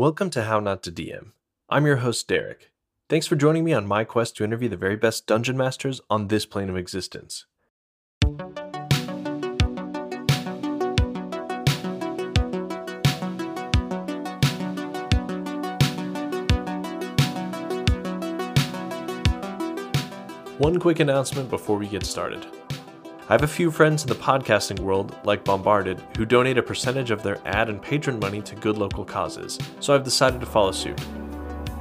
Welcome to How Not to DM. I'm your host, Derek. Thanks for joining me on my quest to interview the very best dungeon masters on this plane of existence. One quick announcement before we get started. I have a few friends in the podcasting world, like Bombarded, who donate a percentage of their ad and patron money to good local causes, so I've decided to follow suit.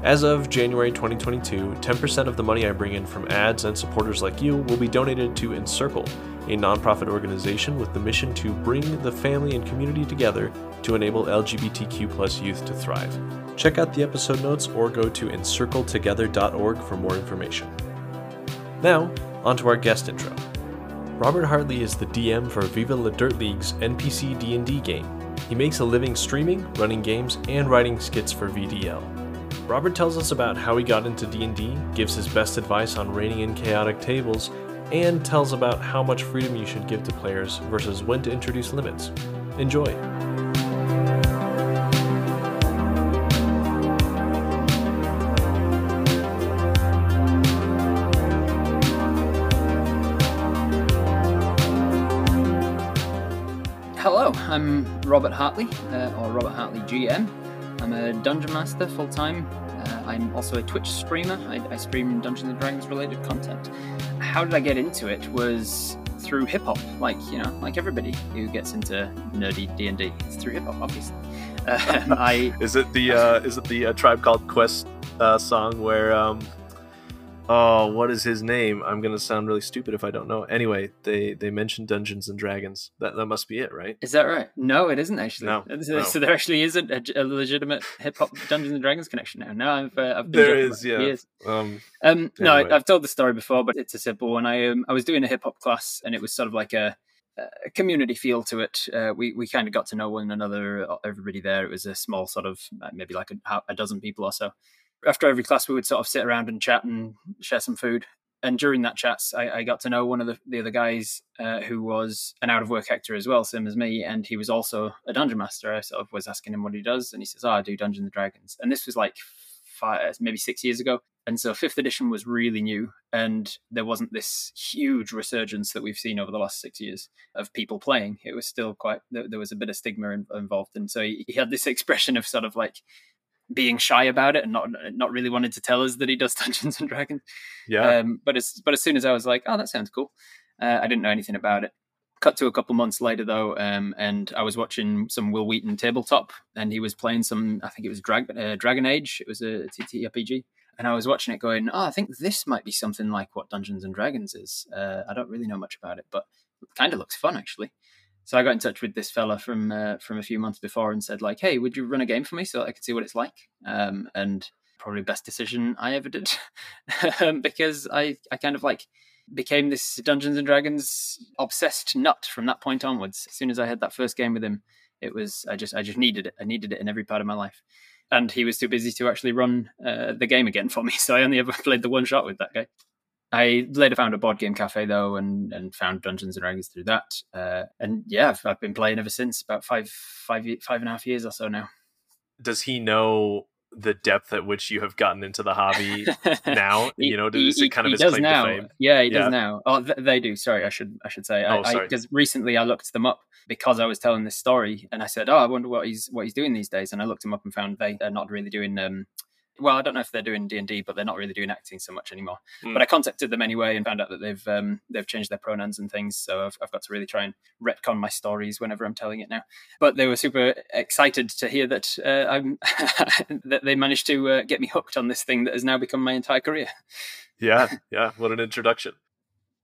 As of January 2022, 10% of the money I bring in from ads and supporters like you will be donated to Encircle, a nonprofit organization with the mission to bring the family and community together to enable LGBTQ youth to thrive. Check out the episode notes or go to encircletogether.org for more information. Now, onto our guest intro. Robert Hartley is the DM for Viva La Dirt League's NPC D&D game. He makes a living streaming, running games, and writing skits for VDL. Robert tells us about how he got into D&D, gives his best advice on reining in chaotic tables, and tells about how much freedom you should give to players versus when to introduce limits. Enjoy! I'm Robert Hartley, uh, or Robert Hartley GM. I'm a dungeon master full time. Uh, I'm also a Twitch streamer. I, I stream Dungeons and Dragons related content. How did I get into it? Was through hip hop, like you know, like everybody who gets into nerdy D and D. It's through hip hop, obviously. Um, I Is it the uh, is it the uh, Tribe Called Quest uh, song where um, oh what is his name? I'm gonna sound really stupid if I don't know. Anyway, they they mentioned Dungeons and Dragons. That that must be it, right? is that right? No, it isn't actually. No, so, no. so there actually isn't a, a legitimate hip hop Dungeons and Dragons connection now. No, I've uh, I've been There is, about it for yeah. years. Um, Um, no, Anyway. I've told the story before, but it's a simple one. I um, I was doing a hip hop class, and it was sort of like a, a community feel to it. Uh, we we kind of got to know one another, uh, everybody there. It was a small sort of uh, maybe like a, a dozen people or so. After every class, we would sort of sit around and chat and share some food. And during that chats, I, I got to know one of the, the other guys uh, who was an out of work actor as well, same as me, and he was also a dungeon master. I sort of was asking him what he does, and he says, "Oh, I do Dungeons and Dragons." And this was like five, maybe six years ago. And so fifth edition was really new, and there wasn't this huge resurgence that we've seen over the last six years of people playing. It was still quite there, there was a bit of stigma in, involved, and so he, he had this expression of sort of like being shy about it and not not really wanting to tell us that he does Dungeons and Dragons. yeah. Um, but as but as soon as I was like, oh, that sounds cool, uh, I didn't know anything about it. Cut to a couple months later though, um, and I was watching some Wil Wheaton tabletop, and he was playing some. I think it was Drag, uh, Dragon Age. It was a TTRPG, and I was watching it, going, "Oh, I think this might be something like what Dungeons and Dragons is." Uh, I don't really know much about it, but it kind of looks fun actually. So I got in touch with this fella from uh, from a few months before and said, like, "Hey, would you run a game for me so I could see what it's like?" Um, and probably best decision I ever did um, because I I kind of like became this Dungeons and Dragons obsessed nut from that point onwards. As soon as I had that first game with him, it was I just I just needed it. I needed it in every part of my life. And he was too busy to actually run uh, the game again for me, so I only ever played the one shot with that guy. I later found a board game cafe though, and and found Dungeons and Dragons through that. Uh, and yeah, I've, I've been playing ever since. About five five five and a half years or so now. Does he know the depth at which you have gotten into the hobby now? He- you know, he- is it kind of his claim now. to fame? Yeah, he Yeah. does now. Oh, th- they do. Sorry, I should I should say. Oh, I sorry. Because recently I looked them up because I was telling this story, and I said, "Oh, I wonder what he's what he's doing these days." And I looked him up and found they are not really doing. Um, well, I don't know if they're doing D and D, but they're not really doing acting so much anymore. Hmm. But I contacted them anyway and found out that they've um, they've changed their pronouns and things. So I've, I've got to really try and retcon my stories whenever I'm telling it now. But they were super excited to hear that uh, I'm that they managed to uh, get me hooked on this thing that has now become my entire career. Yeah, yeah. What an introduction.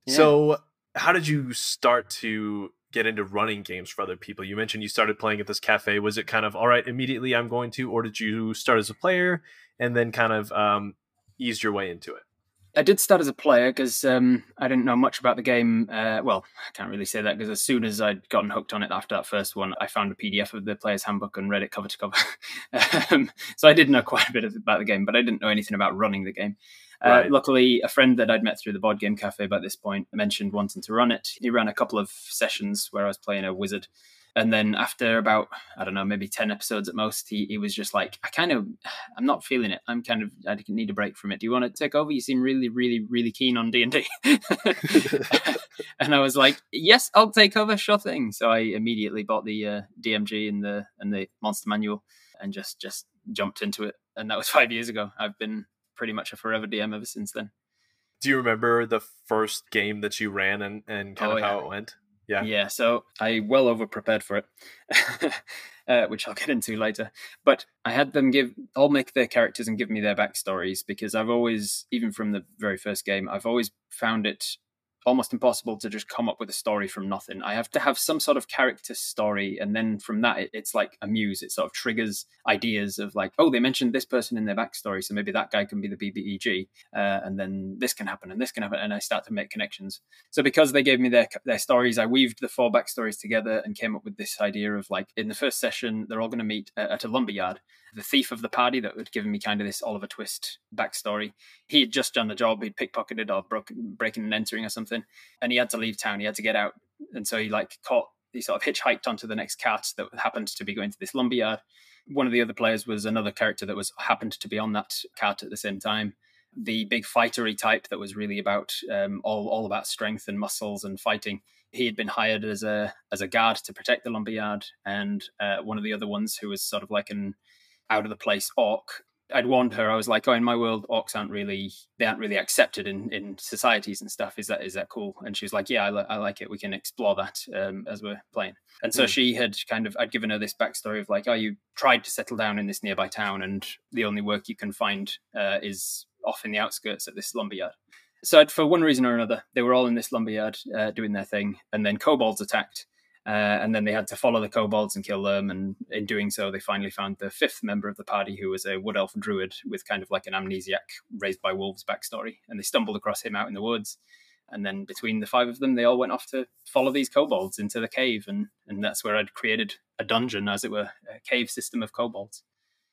Yeah. So, how did you start to get into running games for other people? You mentioned you started playing at this cafe. Was it kind of all right immediately? I'm going to, or did you start as a player and then kind of um, eased your way into it? I did start as a player because um, I didn't know much about the game. Uh, well, I can't really say that because as soon as I'd gotten hooked on it after that first one, I found a PDF of the player's handbook and read it cover to cover. um, so I did know quite a bit about the game, but I didn't know anything about running the game. Uh, luckily, a friend that I'd met through the board game cafe by this point mentioned wanting to run it. He ran a couple of sessions where I was playing a wizard. And then after about, I don't know, maybe 10 episodes at most, he, he was just like, I kind of, I'm not feeling it. I'm kind of, I need a break from it. Do you want to take over? You seem really, really, really keen on D&D. and I was like, yes, I'll take over. Sure thing. So I immediately bought the uh, DMG and the, and the monster manual and just, just jumped into it. And that was five years ago. I've been pretty much a forever DM ever since then. Do you remember the first game that you ran and, and kind oh, of yeah. how it went? Yeah. Yeah. So I well over prepared for it, uh, which I'll get into later. But I had them give, I'll make their characters and give me their backstories because I've always, even from the very first game, I've always found it almost impossible to just come up with a story from nothing. I have to have some sort of character story, and then from that, it, it's like a muse. It sort of triggers ideas of like, oh, they mentioned this person in their backstory, so maybe that guy can be the BBEG, uh, and then this can happen, and this can happen, and I start to make connections. So because they gave me their their stories, I weaved the four backstories together and came up with this idea of like, in the first session, they're all going to meet at a lumberyard. The thief of the party that had given me kind of this Oliver Twist backstory. He had just done the job. He'd pickpocketed or broken, breaking and entering or something, and he had to leave town. He had to get out, and so he like caught. He sort of hitchhiked onto the next cart that happened to be going to this lumberyard. One of the other players was another character that was happened to be on that cart at the same time the big fightery type that was really about um, all all about strength and muscles and fighting. He had been hired as a as a guard to protect the lumberyard, and uh, one of the other ones who was sort of like an out of the place orc. I'd warned her. I was like, "Oh, in my world, orcs aren't really they aren't really accepted in, in societies and stuff. Is that is that cool?" And she was like, "Yeah, I, li- I like it. We can explore that um, as we're playing." And so mm. she had kind of I'd given her this backstory of like, "Oh, you tried to settle down in this nearby town, and the only work you can find uh, is off in the outskirts at this lumberyard. So for one reason or another, they were all in this lumberyard uh, doing their thing, and then kobolds attacked, uh, and then they had to follow the kobolds and kill them. And in doing so, they finally found the fifth member of the party, who was a wood elf druid with kind of like an amnesiac raised by wolves backstory, and they stumbled across him out in the woods. And then between the five of them, they all went off to follow these kobolds into the cave, and and that's where I'd created a dungeon, as it were, a cave system of kobolds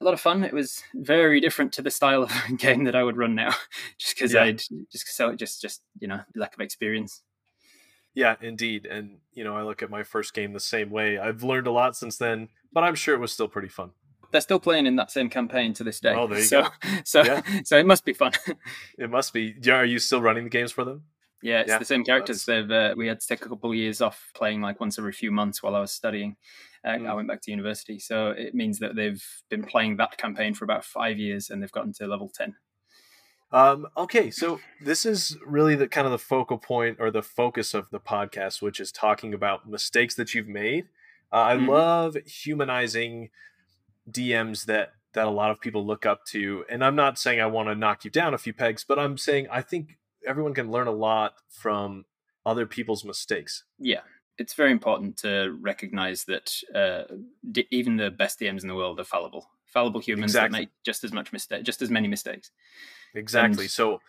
a lot of fun. It was very different to the style of game that I would run now, just because yeah. I'd just so just just you know lack of experience. Yeah, indeed, and you know I look at my first game the same way. I've learned a lot since then, but I'm sure it was still pretty fun. They're still playing in that same campaign to this day. Oh, there you so, go. So, yeah. so it must be fun. it must be. Are you still running the games for them? Yeah, it's yeah, the same characters. They've uh, we had to take a couple of years off playing like once every few months while I was studying. Uh, mm. I went back to university, so it means that they've been playing that campaign for about five years and they've gotten to level ten. Um, okay, so this is really the kind of the focal point or the focus of the podcast, which is talking about mistakes that you've made. Uh, I mm. love humanizing DMs that that a lot of people look up to, and I'm not saying I want to knock you down a few pegs, but I'm saying I think everyone can learn a lot from other people's mistakes. Yeah, it's very important to recognize that uh, d- even the best DMs in the world are fallible, fallible humans exactly. that make just as much mistake, just as many mistakes. Exactly. And, so,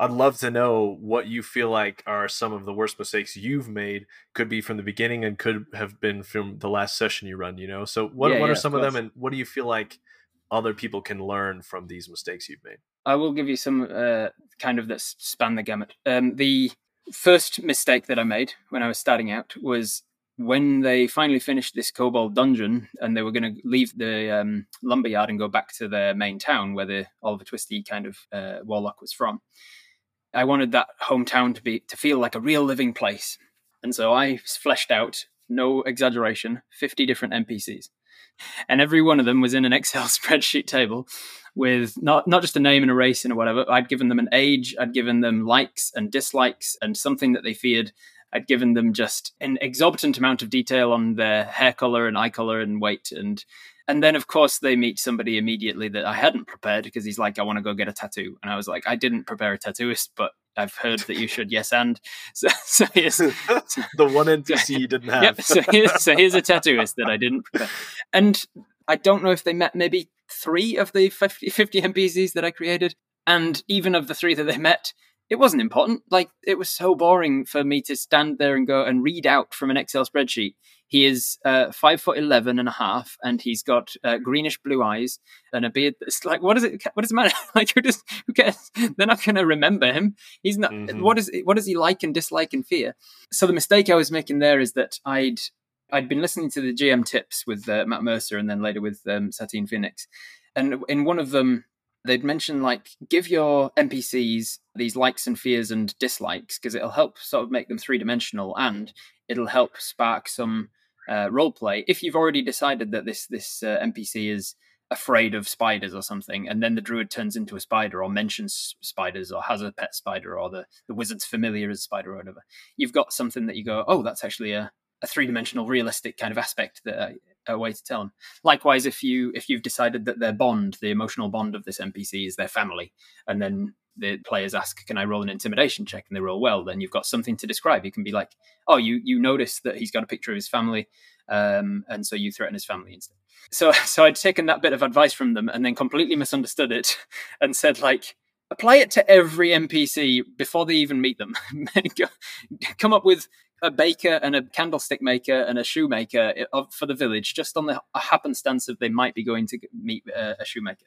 I'd love to know what you feel like are some of the worst mistakes you've made. Could be from the beginning and could have been from the last session you run. You know, so what yeah, what yeah, are some of, of them, and what do you feel like other people can learn from these mistakes you've made? I will give you some uh, kind of that span the gamut. Um, the first mistake that I made when I was starting out was when they finally finished this kobold dungeon and they were going to leave the um, lumberyard and go back to their main town where the Oliver Twisty kind of uh, warlock was from. I wanted that hometown to be to feel like a real living place, and so I fleshed out, no exaggeration, fifty different NPCs, and every one of them was in an Excel spreadsheet table with not not just a name and a race and whatever. I'd given them an age, I'd given them likes and dislikes, and something that they feared. I'd given them just an exorbitant amount of detail on their hair color and eye color and weight and and then of course they meet somebody immediately that I hadn't prepared because he's like, I want to go get a tattoo. And I was like, I didn't prepare a tattooist, but I've heard that you should. Yes, and so, so here's the one NPC you didn't have. Yep. So here's, so here's a tattooist that I didn't prepare. And I don't know if they met maybe three of the 50, 50 NPCs that I created. And even of the three that they met, it wasn't important. Like, it was so boring for me to stand there and go and read out from an Excel spreadsheet. He is uh, five foot eleven and a half, and he's got uh, greenish blue eyes and a beard. It's like, what does it? What does it matter? like, who does? Who cares? They're not going to remember him. He's not. Mm-hmm. What is? What does he like and dislike and fear? So the mistake I was making there is that I'd I'd been listening to the GM tips with uh, Matt Mercer and then later with um, Satine Phoenix. And in one of them, they'd mention like give your NPCs these likes and fears and dislikes because it'll help sort of make them three dimensional and it'll help spark some uh, role play if you've already decided that this this uh, NPC is afraid of spiders or something, and then the druid turns into a spider or mentions spiders or has a pet spider or the, the wizard's familiar as spider or whatever. You've got something that you go, oh, that's actually a, a three dimensional realistic kind of aspect that a way to tell them. Likewise, if you if you've decided that their bond, the emotional bond of this NPC, is their family, and then the players ask, "Can I roll an intimidation check?" and they roll well, then you've got something to describe. You can be like, "Oh, you you notice that he's got a picture of his family, um, and so you threaten his family instead." So so I'd taken that bit of advice from them and then completely misunderstood it and said like. Apply it to every NPC before they even meet them. Come up with a baker and a candlestick maker and a shoemaker for the village, just on the happenstance of they might be going to meet a, shoemaker.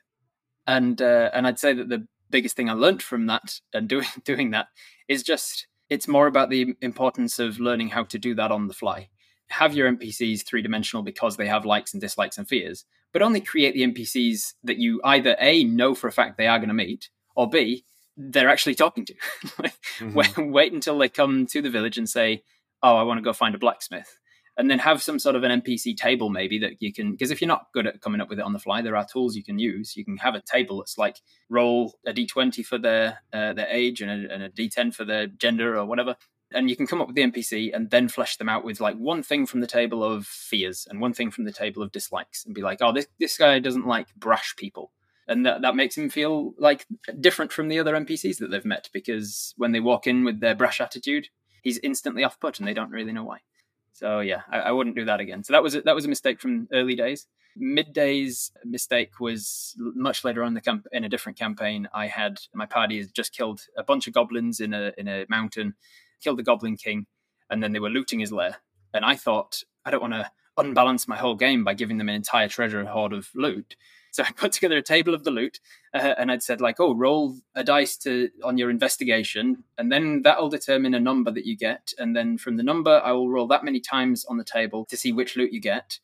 And uh, and I'd say that the biggest thing I learned from that and doing doing that is just it's more about the importance of learning how to do that on the fly. Have your NPCs three dimensional because they have likes and dislikes and fears, but only create the NPCs that you either a know for a fact they are going to meet, or b they're actually talking to. mm-hmm. wait, wait until they come to the village and say, oh, I want to go find a blacksmith. And then have some sort of an NPC table, maybe that you can, because if you're not good at coming up with it on the fly, there are tools you can use. You can have a table that's like roll a d20 for their uh, their age and a, and a d10 for their gender or whatever, and you can come up with the NPC and then flesh them out with like one thing from the table of fears and one thing from the table of dislikes, and be like, oh, this this guy doesn't like brash people, and that that makes him feel like different from the other NPCs that they've met because when they walk in with their brash attitude, he's instantly off put and they don't really know why. So yeah, I, I, wouldn't do that again. So that was a, that was a mistake from early days. Midday's mistake was much later on the camp in a different campaign. I had my party has just killed a bunch of goblins in a in a mountain, killed the Goblin King, and then they were looting his lair. And I thought I don't want to unbalance my whole game by giving them an entire treasure hoard of loot. So I put together a table of the loot, uh, and I'd said like, "Oh, roll a dice to on your investigation, and then that'll determine a number that you get, and then from the number, I will roll that many times on the table to see which loot you get."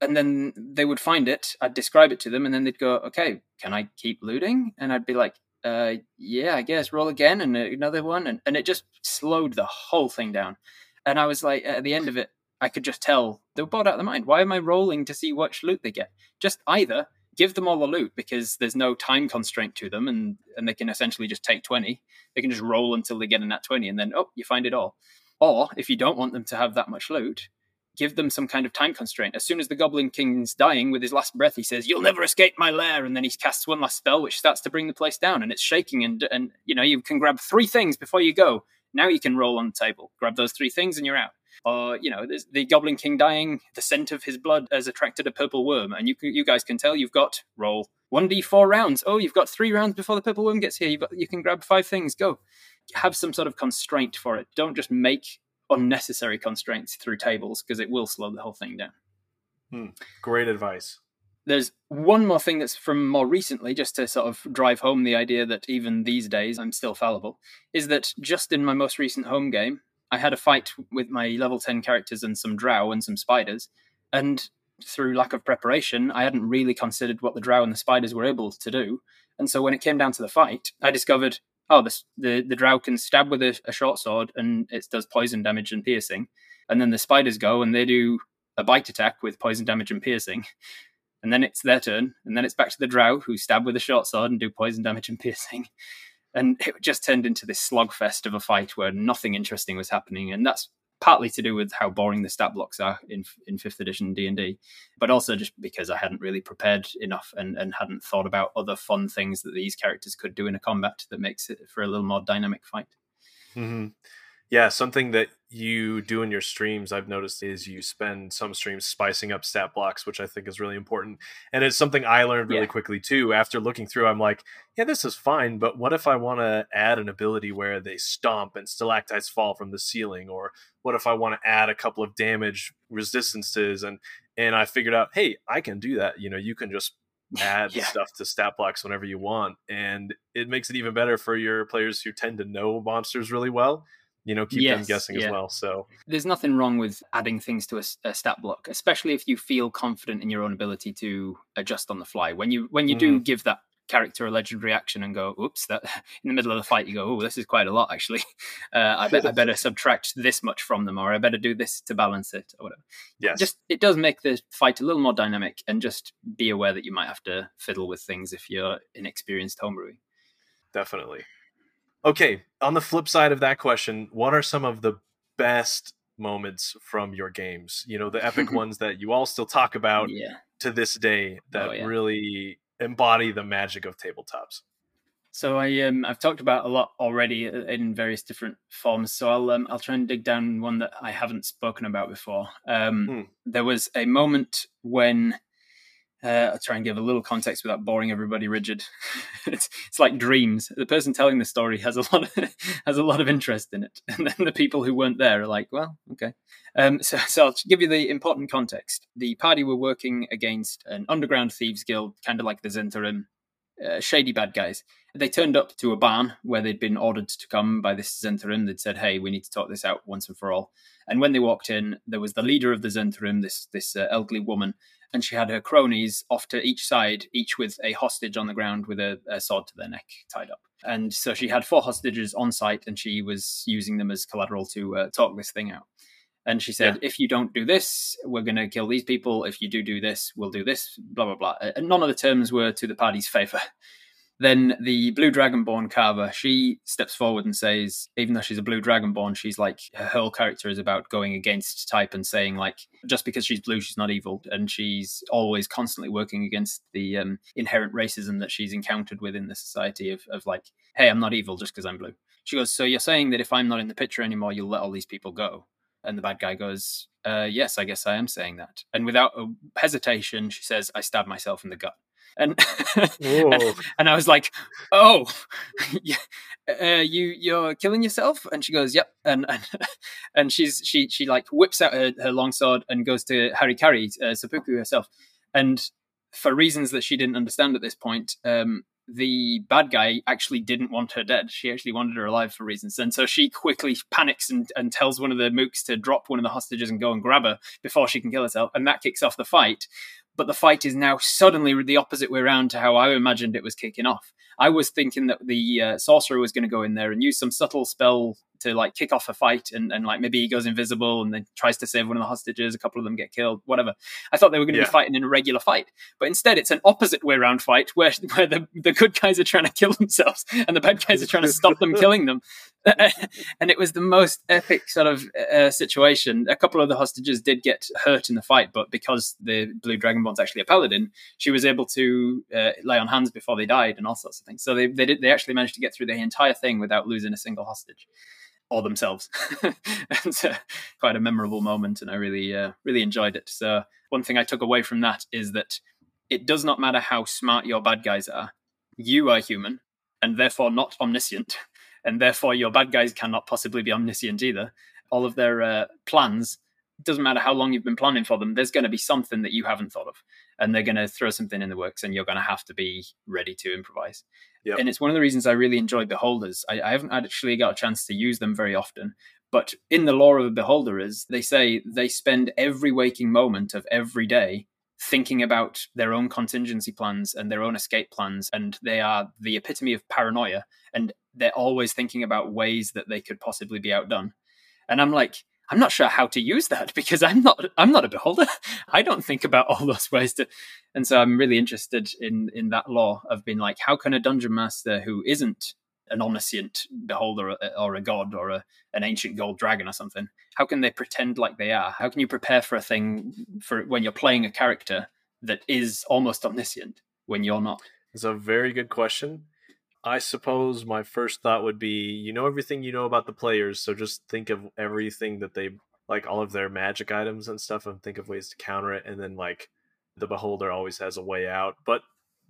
And then they would find it. I'd describe it to them, and then they'd go, "Okay, can I keep looting?" And I'd be like, uh, "Yeah, I guess roll again and another one," and, and it just slowed the whole thing down. And I was like, at the end of it, I could just tell they were bored out of their mind. Why am I rolling to see which loot they get? Just either give them all the loot because there's no time constraint to them and, and they can essentially just take 20. They can just roll until they get in that 20 and then, oh, you find it all. Or if you don't want them to have that much loot, give them some kind of time constraint. As soon as the Goblin King's dying with his last breath, he says, You'll never escape my lair. And then he casts one last spell, which starts to bring the place down and it's shaking. And, and you know, you can grab three things before you go. Now you can roll on the table. Grab those three things and you're out or you know the Goblin King dying, the scent of his blood has attracted a purple worm, and you you guys can tell you've got roll one d four rounds. Oh, you've got three rounds before the purple worm gets here. You've got, you can grab five things. Go, have some sort of constraint for it. Don't just make unnecessary constraints through tables because it will slow the whole thing down. Hmm. Great advice. There's one more thing that's from more recently, just to sort of drive home the idea that even these days I'm still fallible, is that just in my most recent home game, I had a fight with my level 10 characters and some drow and some spiders. And through lack of preparation, I hadn't really considered what the drow and the spiders were able to do. And so when it came down to the fight, I discovered oh, the, the, the drow can stab with a, a short sword and it does poison damage and piercing. And then the spiders go and they do a bite attack with poison damage and piercing. And then it's their turn. And then it's back to the drow who stab with a short sword and do poison damage and piercing and it just turned into this slogfest of a fight where nothing interesting was happening, and that's partly to do with how boring the stat blocks are in in fifth edition D and D, but also just because I hadn't really prepared enough and and hadn't thought about other fun things that these characters could do in a combat that makes it for a little more dynamic fight. Mm-hmm. Yeah, something that you do in your streams, I've noticed, is you spend some streams spicing up stat blocks, which I think is really important. And it's something I learned really yeah. quickly too. After looking through, I'm like, yeah, this is fine, but what if I want to add an ability where they stomp and stalactites fall from the ceiling? Or what if I want to add a couple of damage resistances? And and I figured out, hey, I can do that. You know, you can just add yeah. stuff to stat blocks whenever you want. And it makes it even better for your players who tend to know monsters really well you know keep Yes, them guessing yeah. as well. So There's nothing wrong with adding things to a stat block, especially if you feel confident in your own ability to adjust on the fly. When you when you do give that character a legendary action and go, "Oops!" That in the middle of the fight you go, "Oh, this is quite a lot actually. Uh, I bet I better subtract this much from them, or I better do this to balance it, or whatever." yes, Just it does make the fight a little more dynamic, and just be aware that you might have to fiddle with things if you're inexperienced homebrewing. definitely. Okay, on the flip side of that question, what are some of the best moments from your games? You know, the epic ones that you all still talk about Yeah. to this day that Oh, yeah. really embody the magic of tabletops. So I um I've talked about a lot already uh, in various different forms. So I'll um, I'll try and dig down one that I haven't spoken about before. Um, Hmm. There was a moment when uh, I'll try and give a little context without boring everybody rigid. it's, it's like dreams. The person telling the story has a lot of, has a lot of interest in it, and then the people who weren't there are like, well, okay. Um, so, so I'll give you the important context. The party were working against an underground thieves guild, kind of like the Zhentarim, uh, shady bad guys. They turned up to a barn where they'd been ordered to come by this Zhentarim. They'd said, "Hey, we need to talk this out once and for all." And when they walked in, there was the leader of the Zhentarim, this this uh, elderly woman, and she had her cronies off to each side, each with a hostage on the ground with a, a sword to their neck tied up. And so she had four hostages on site, and she was using them as collateral to uh, talk this thing out. And she said, if you don't do this, we're going to kill these people. If you do do this, we'll do this, blah, blah, blah. And none of the terms were to the party's favor. Then the blue dragonborn carver, she steps forward and says, even though she's a blue dragonborn, she's like, her whole character is about going against type and saying, like, just because she's blue, she's not evil. And she's always constantly working against the um, inherent racism that she's encountered within the society of, of like, hey, I'm not evil just because I'm blue. She goes, so you're saying that if I'm not in the picture anymore, you'll let all these people go? And the bad guy goes, uh, yes, I guess I am saying that. And without a hesitation, she says, I stabbed myself in the gut. And, and and I was like, "Oh, yeah, uh, you you're killing yourself?" And she goes, "Yep." And and, and she's she she like whips out her, her longsword and goes to Harikari uh, Seppuku herself. And for reasons that she didn't understand at this point, um, the bad guy actually didn't want her dead. She actually wanted her alive for reasons. And so she quickly panics and, and tells one of the mooks to drop one of the hostages and go and grab her before she can kill herself. And that kicks off the fight but the fight is now suddenly the opposite way around to how I imagined it was kicking off. I was thinking that the uh, sorcerer was going to go in there and use some subtle spell to like kick off a fight, and, and like maybe he goes invisible and then tries to save one of the hostages. A couple of them get killed, whatever. I thought they were going to Yeah. be fighting in a regular fight, but instead it's an opposite way around fight where where the, the good guys are trying to kill themselves and the bad guys are trying to stop them killing them. and it was the most epic sort of uh, situation. A couple of the hostages did get hurt in the fight, but because the Blue Dragonborn's actually a paladin, she was able to uh, lay on hands before they died and all sorts of things. So they they did they actually managed to get through the entire thing without losing a single hostage or themselves. it's uh, quite a memorable moment, and I really uh, really enjoyed it. So one thing I took away from that is that it does not matter how smart your bad guys are, you are human and therefore not omniscient, and therefore your bad guys cannot possibly be omniscient either. All of their uh, plans doesn't matter how long you've been planning for them. There's going to be something that you haven't thought of, and they're going to throw something in the works, and you're going to have to be ready to improvise. Yep. And it's one of the reasons I really enjoyed beholders. I, I haven't actually got a chance to use them very often, but in the lore of a beholder is they say they spend every waking moment of every day thinking about their own contingency plans and their own escape plans and they are the epitome of paranoia and they're always thinking about ways that they could possibly be outdone and i'm like i'm not sure how to use that because i'm not i'm not a beholder. I don't think about all those ways to and so i'm really interested in in that lore of being like how can a dungeon master who isn't an omniscient beholder or, or a god or a, an ancient gold dragon or something how can they pretend like they are? How can you prepare for a thing for when you're playing a character that is almost omniscient when you're not? It's a very good question. I suppose my first thought would be you know everything you know about the players, so just think of everything that they like all of their magic items and stuff and think of ways to counter it and then like the beholder always has a way out. But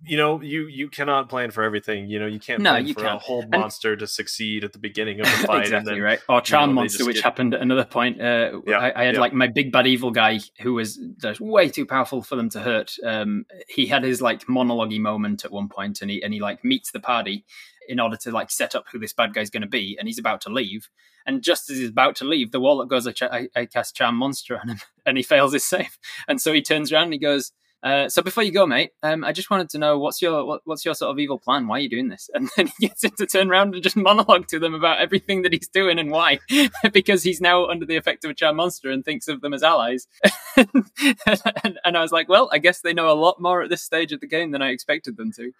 you know, you you cannot plan for everything. You know, you can't No, plan you for can't. a whole And- monster to succeed at the beginning of the fight, exactly and then right. Or Charm know, Monster, which get- happened at another point. Uh, Yeah, I, I had yeah. like my big bad evil guy who was way too powerful for them to hurt. Um, he had his like monologue moment at one point, and he and he like meets the party in order to like set up who this bad guy's going to be, and he's about to leave. And just as he's about to leave, the warlock goes, I, ch- I, I cast Charm Monster on him, and he fails his save. And so he turns around and he goes, uh, so before you go, mate, um, I just wanted to know what's your what, what's your sort of evil plan? Why are you doing this? And then he gets him to turn around and just monologue to them about everything that he's doing and why, because he's now under the effect of a charm monster and thinks of them as allies. and, and I was like, well, I guess they know a lot more at this stage of the game than I expected them to.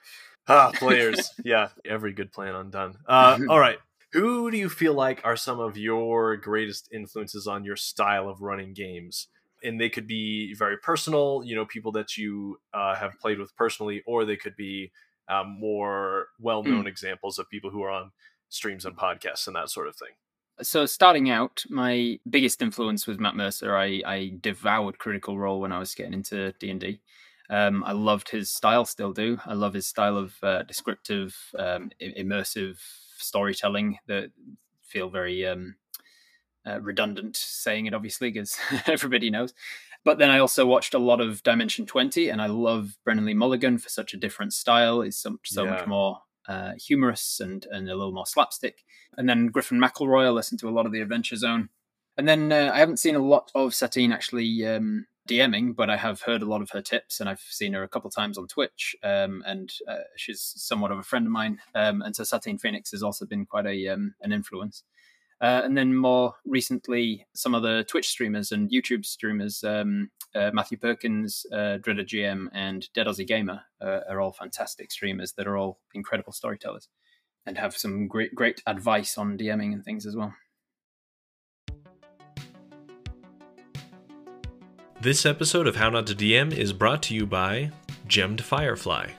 ah, players, yeah, every good plan undone. Uh, all right, who do you feel like are some of your greatest influences on your style of running games? And they could be very personal, you know, people that you uh, have played with personally, or they could be um, more well-known examples of people who are on streams and podcasts and that sort of thing. so starting out, my biggest influence was Matt Mercer. I, I devoured Critical Role when I was getting into D and D. Um, I loved his style, still do. I love his style of uh, descriptive, um, immersive storytelling that feel very um, uh, redundant saying it, obviously, because everybody knows. But then I also watched a lot of Dimension 20, and I love Brennan Lee Mulligan for such a different style. He's so, so Yeah. much more uh, humorous and, and a little more slapstick. And then Griffin McElroy, I listened to a lot of the Adventure Zone. And then uh, I haven't seen a lot of Satine actually um, DMing, but I have heard a lot of her tips, and I've seen her a couple times on Twitch. Um, and uh, she's somewhat of a friend of mine. Um, and so Satine Phoenix has also been quite a um, an influence. Uh, and then more recently, some other Twitch streamers and YouTube streamers, um, uh, Matthew Perkins, uh, Dreader GM, and Dead Aussie Gamer, uh, are all fantastic streamers that are all incredible storytellers and have some great great advice on DMing and things as well. This episode of How Not to DM is brought to you by Gemmed Firefly.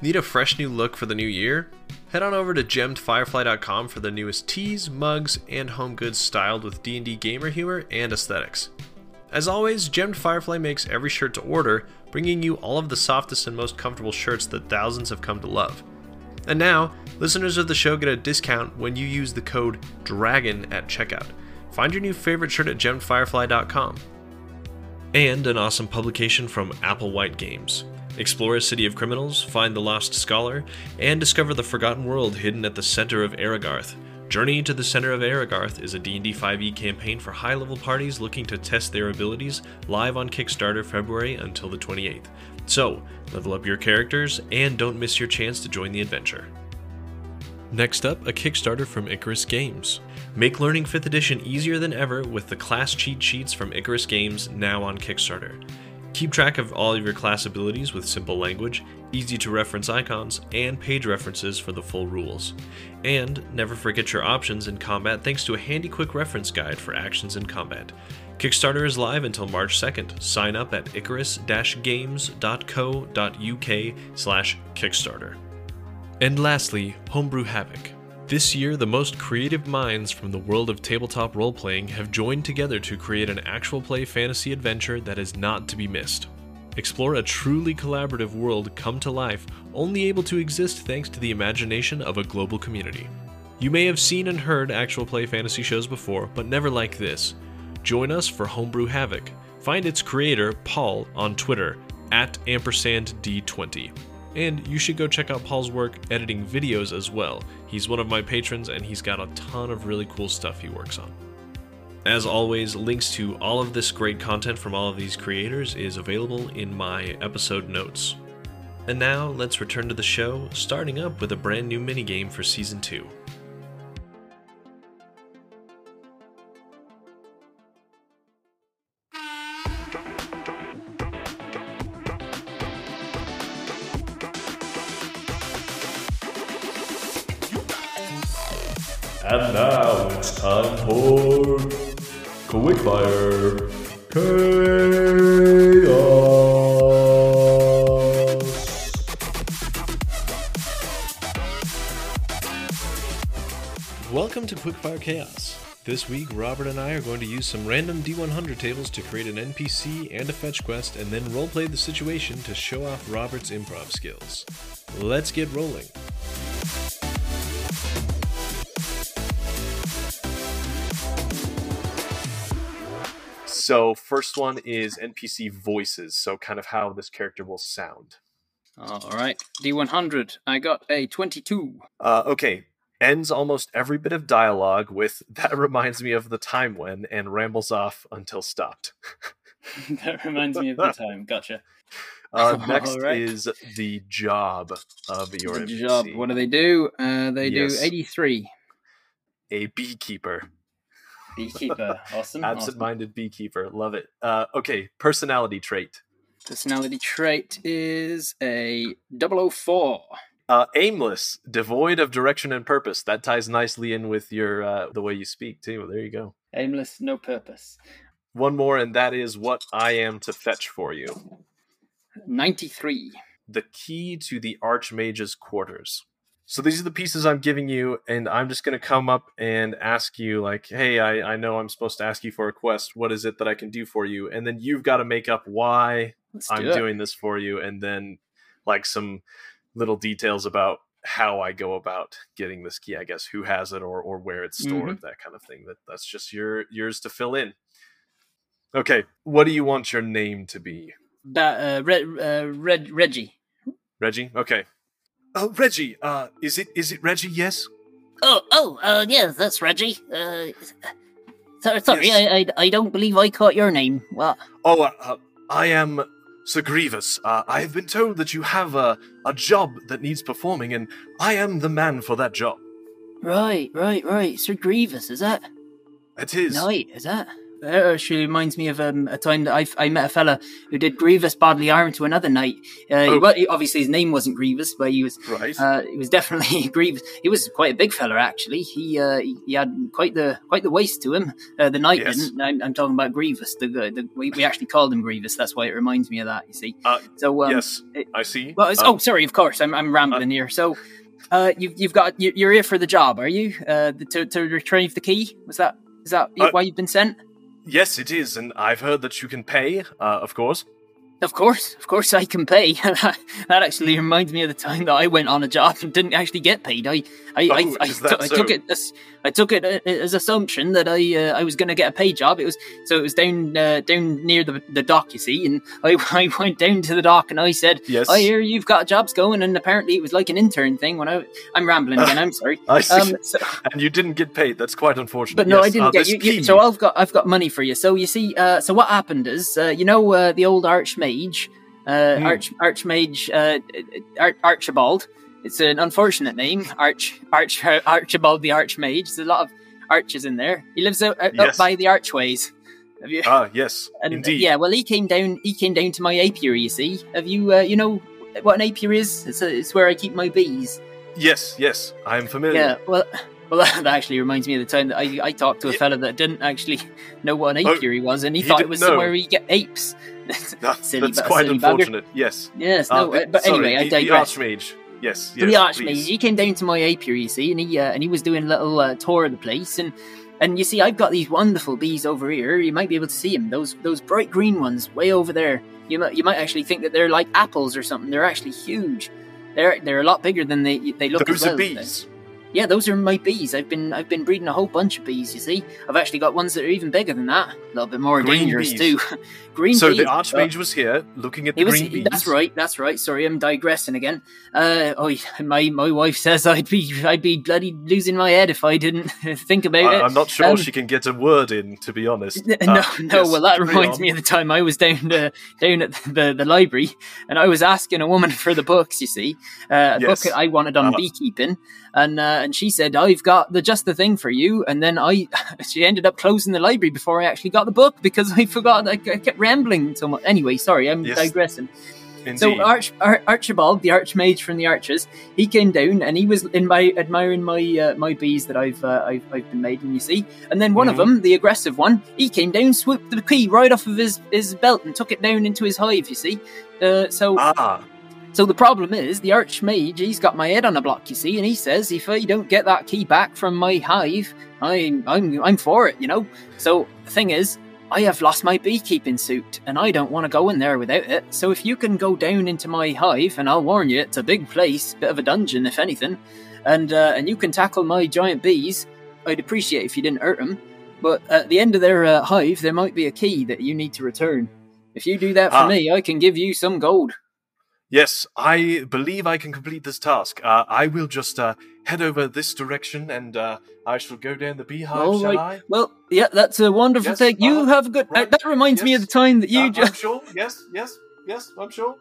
Need a fresh new look for the new year? Head on over to gemmedfirefly.com for the newest tees, mugs, and home goods styled with D&D gamer humor and aesthetics. As always, Gemmed Firefly makes every shirt to order, bringing you all of the softest and most comfortable shirts that thousands have come to love. And now, listeners of the show get a discount when you use the code DRAGON at checkout. Find your new favorite shirt at gemmedfirefly.com and an awesome publication from Applewhite Games. Explore a city of criminals, find the lost scholar, and discover the forgotten world hidden at the center of Aragarth. Journey to the Center of Aragarth is a D&D 5e E campaign for high-level parties looking to test their abilities, live on Kickstarter February until the 28th. So, level up your characters and don't miss your chance to join the adventure. Next up, a Kickstarter from Icarus Games. Make learning 5th edition easier than ever with the class cheat sheets from Icarus Games now on Kickstarter. Keep track of all of your class abilities with simple language, easy to reference icons, and page references for the full rules. And never forget your options in combat thanks to a handy quick reference guide for actions in combat. Kickstarter is live until March 2nd. Sign up at icarus-games.co.uk slash Kickstarter. And lastly, Homebrew Havoc. This year, the most creative minds from the world of tabletop role playing have joined together to create an actual play fantasy adventure that is not to be missed. Explore a truly collaborative world come to life, only able to exist thanks to the imagination of a global community. You may have seen and heard actual play fantasy shows before, but never like this. Join us for Homebrew Havoc. Find its creator, Paul, on Twitter at ampersand_d20. And you should go check out Paul's work editing videos as well. He's one of my patrons and he's got a ton of really cool stuff he works on. As always, links to all of this great content from all of these creators is available in my episode notes. And now, let's return to the show, starting up with a brand new minigame for Season 2. This week, Robert and I are going to use some random D100 tables to create an NPC and a fetch quest, and then roleplay the situation to show off Robert's improv skills. Let's get rolling. So, first one is NPC voices, so kind of how this character will sound. All right, D100. I got a 22. Uh, okay, ends almost every bit of dialogue with that reminds me of the time when and rambles off until stopped. that reminds me of the time. Gotcha. Uh, next right. is the job of your The NPC. job. What do they do? Uh, they Yes. do 83. A beekeeper, Beekeeper. Awesome. awesome. absent-minded beekeeper. Love it. Uh, okay, personality trait. Personality trait is a 004. Uh, aimless, devoid of direction and purpose. That ties nicely in with your uh, the way you speak too. There you go. Aimless, no purpose. One more, and that is what I am to fetch for you. 93. the key to the Archmage's quarters. So these are the pieces I'm giving you, and I'm just going to come up and ask you, like, hey, I, I know I'm supposed to ask you for a quest. What is it that I can do for you? And then you've got to make up why Let's I'm doing this for you, and then like some little details about how I go about getting this key, I guess, who has it or, or where it's stored, Mm-hmm. that kind of thing. That that's just your yours to fill in. Okay, what do you want your name to be? Ba- uh, Red, uh, Red, Reggie. Reggie? Okay. Oh, Reggie. Uh, is it is it Reggie? Yes. Oh, oh, uh, yeah, that's Reggie. Uh, so, sorry, Yes. I, I, I don't believe I caught your name. What? Oh, uh, I am Sir Grievous. Uh, I have been told that you have a a job that needs performing, and I am the man for that job. Right, right, right. Sir Grievous, is that? It is. Knight, is that? That actually reminds me of um, a time that I, I met a fella who did grievous bodily harm to another knight. Uh, Oh. he- obviously, his name wasn't Grievous, but he was Right. uh, he was definitely grievous. He was quite a big fella, actually. He uh, he, he had quite the quite the waist to him. Uh, the knight Yes. didn't. I'm, I'm talking about Grievous. The, the, the we, we actually called him Grievous. That's why it reminds me of that. You see. Uh, so um, yes, it- I see. Well, Uh, oh, sorry. Of course, I'm I'm rambling here. So, uh, you've you've got you- you're here for the job, are you? Uh, the, to to retrieve the key. Was that is that why you've been sent? Yes, it is, and I've heard that you can pay. Uh, of course. Of course, of course, I can pay. that actually reminds me of the time that I went on a job and didn't actually get paid. I, I, Oh, I, I, took- I took it as I took it uh, as assumption that I, uh, I was going to get a paid job. It was so it was down, uh, down near the, the dock, you see, and I, I went down to the dock and I said, Yes. "I hear you've got jobs going," and apparently it was like an intern thing. When I, I'm rambling again. I'm sorry. I see. Um, so, and you didn't get paid. That's quite unfortunate. but no, Yes, I didn't uh, get you, you. So I've got I've got money for you. So you see, uh, so what happened is, uh, you know, uh, the old archmage, uh, Hmm. arch archmage uh, Ar- Archibald. It's an unfortunate name, Arch Arch Archibald the Archmage. There's a lot of arches in there. He lives out, out Yes. up by the archways. Have you? Ah, yes, and, indeed. yeah, well, he came down. He came down to my apiary. You see, have you? Uh, you know what an apiary is? It's, a, it's where I keep my bees. Yes, yes, I am familiar. Yeah, well, well, that actually reminds me of the time that I, I talked to a Yeah. fella that didn't actually know what an Oh, apiary was, and he, he thought it was know. somewhere where you get apes. Ah, Silly that's quite bugger. unfortunate. Yes. Yes, no, uh, but sorry, anyway, I the, the. Archmage. Yes, yes. the archmage, he came down to my apiary, you see, and he uh, and he was doing a little uh, tour of the place, and and you see, I've got these wonderful bees over here. You might be able to see them. Those those bright green ones, way over there. You might you might actually think that they're like apples or something. They're actually huge. They're they're a lot bigger than they they look. Those as well. are bees. Yeah, those are my bees. I've been I've been breeding a whole bunch of bees. You see, I've actually got ones that are even bigger than that. A little bit more Green dangerous bees. too. green So the Archmage was here looking at the was. green bees. That's right. That's right. Sorry, I'm digressing again. Uh, oh, my my wife says I'd be I'd be bloody losing my head if I didn't think about it. I, am not sure Um, she can get a word in, to be honest. N- Uh, no, no. yes, well, that reminds on. me of the time I was down uh, down at the, the library, and I was asking a woman for the books. You see, uh, a Yes. book I wanted on Uh, beekeeping, and uh, and she said, "I've got the just the thing for you." And then I, she ended up closing the library before I actually got the book because I forgot. I, I kept rambling so much. Anyway, sorry, I'm Yes. digressing. Indeed. So Arch, Ar- Archibald, the Archmage from the Archers, he came down and he was in my admiring my uh, my bees that I've, uh, I've I've been making. You see, and then one of Mhm. them, the aggressive one, he came down, swooped the key right off of his his belt and took it down into his hive. You see, uh, so ah, So the problem is, the Archmage, he's got my head on a block, you see, and he says if I don't get that key back from my hive, I'm I'm I'm for it, you know. So the thing is, I have lost my beekeeping suit, and I don't want to go in there without it. So if you can go down into my hive, and I'll warn you, it's a big place, bit of a dungeon, if anything, and uh, and you can tackle my giant bees, I'd appreciate if you didn't hurt them. But at the end of their uh, hive, there might be a key that you need to return. If you do that for Ah. me, I can give you some gold. Yes, I believe I can complete this task. Uh, I will just uh, head over this direction and uh, I shall go down the beehive, All shall right. I? Well, yeah, that's a wonderful Yes, thing. You uh-huh, have a good. uh, right, that reminds me of the time that you Uh, I'm just. sure. Yes, yes, yes, I'm sure.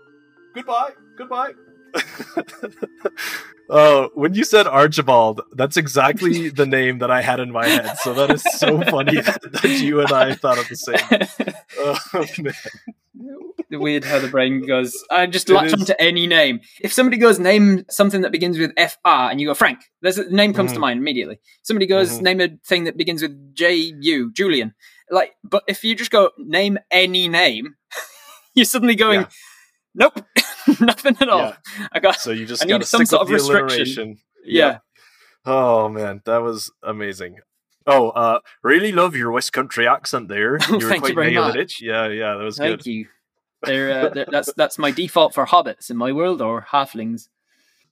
Goodbye. Goodbye. Oh, when you said Archibald, that's exactly the name that I had in my head. So that is so funny that, that you and I thought of the same. Oh, man. Weird how the brain goes. I just latch is. onto any name. If somebody goes name something that begins with F R and you go Frank, there's a name comes to Mhm. mind immediately. Somebody goes Mhm. name a thing that begins with J U Julian. Like, but if you just go name any name, you're suddenly going, Yeah. nope, nothing at all. Yeah. I got So you just I need got some stick sort of restriction. alliteration. yeah. Oh man, that was amazing. Oh, uh, really love your West Country accent there. Oh, were thank you quite very nailing much. it. Yeah, yeah, that was Thank good. Thank you. They're, uh, they're, that's that's my default for hobbits in my world or halflings.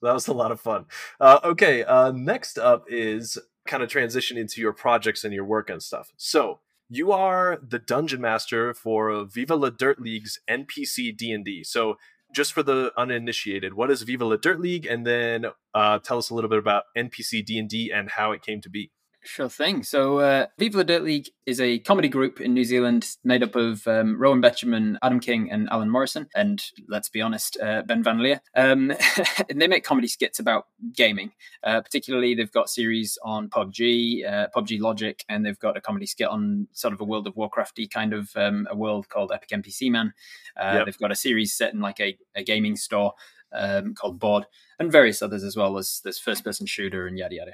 That was a lot of fun. Uh, okay, uh, next up is kind of transition into your projects and your work and stuff. So you are the dungeon master for Viva La Dirt League's NPC D and D. So just for the uninitiated, what is Viva La Dirt League, and then uh, tell us a little bit about NPC D and D and how it came to be. Sure thing. So, uh, Viva la Dirt League is a comedy group in New Zealand made up of um, Rowan Bettjeman, Adam King, and Alan Morrison, and let's be honest, uh, Ben Van Lier. Um, and they make comedy skits about gaming. Uh, particularly, they've got series on PUBG, uh, PUBG Logic, and they've got a comedy skit on sort of a World of Warcrafty kind of um, a world called Epic NPC Man. Uh, Yep. They've got a series set in like a, a gaming store um, called Bored, and various others as well as this first person shooter and yada yada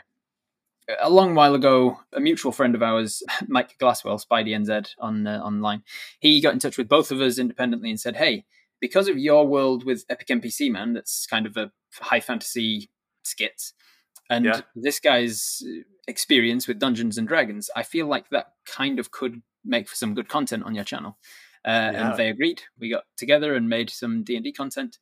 a long while ago, a mutual friend of ours, Mike Glasswell, Spidey NZ on uh, online, he got in touch with both of us independently and said, "Hey, because of your world with Epic NPC Man, that's kind of a high fantasy skits, and Yeah. this guy's experience with Dungeons and Dragons, I feel like that kind of could make for some good content on your channel." Uh, Yeah. And they agreed. We got together and made some D and D content,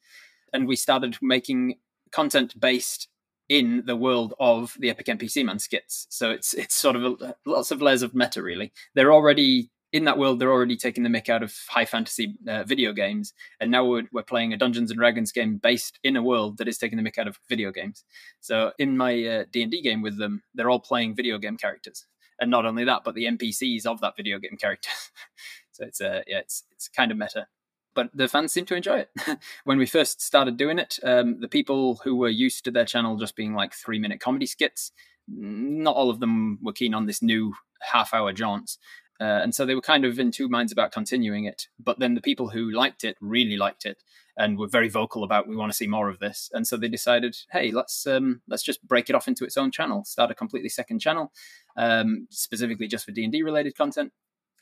and we started making content based in the world of the Epic NPC Man skits. So it's it's sort of a, lots of layers of meta. Really, they're already in that world. They're already taking the mick out of high fantasy uh, video games, and now we're we're playing a Dungeons and Dragons game based in a world that is taking the mick out of video games. So in my uh, D and D game with them, they're all playing video game characters, and not only that, but the NPCs of that video game character. so it's uh, yeah, it's it's kind of meta but the fans seem to enjoy it. when we first started doing it, um, the people who were used to their channel just being like three minute comedy skits, not all of them were keen on this new half hour jaunts. Uh, and so they were kind of in two minds about continuing it. But then the people who liked it really liked it and were very vocal about we want to see more of this. And so they decided, hey, let's um, let's just break it off into its own channel, start a completely second channel, um, specifically just for D and D related content.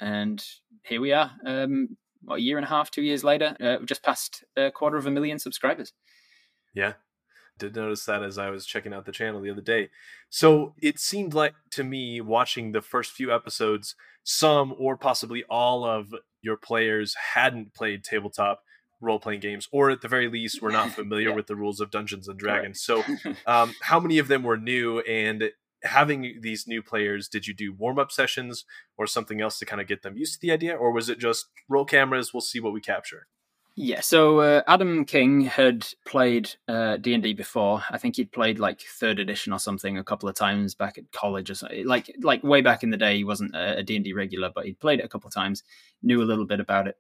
And here we are, um, what, a year and a half, two years later, uh, just passed a quarter of a million subscribers. Yeah. Did notice that as I was checking out the channel the other day. So it seemed like to me, watching the first few episodes, some or possibly all of your players hadn't played tabletop role playing games, or at the very least, were not familiar Yeah. with the rules of Dungeons and Dragons. So, um, how many of them were new? And having these new players, did you do warm up sessions or something else to kind of get them used to the idea? Or was it just roll cameras, we'll see what we capture? Yeah, so uh, Adam King had played uh, D and D before. I think he'd played like third edition or something a couple of times back at college or something. Like like way back in the day, he wasn't a D and D regular, but he'd played it a couple of times, knew a little bit about it.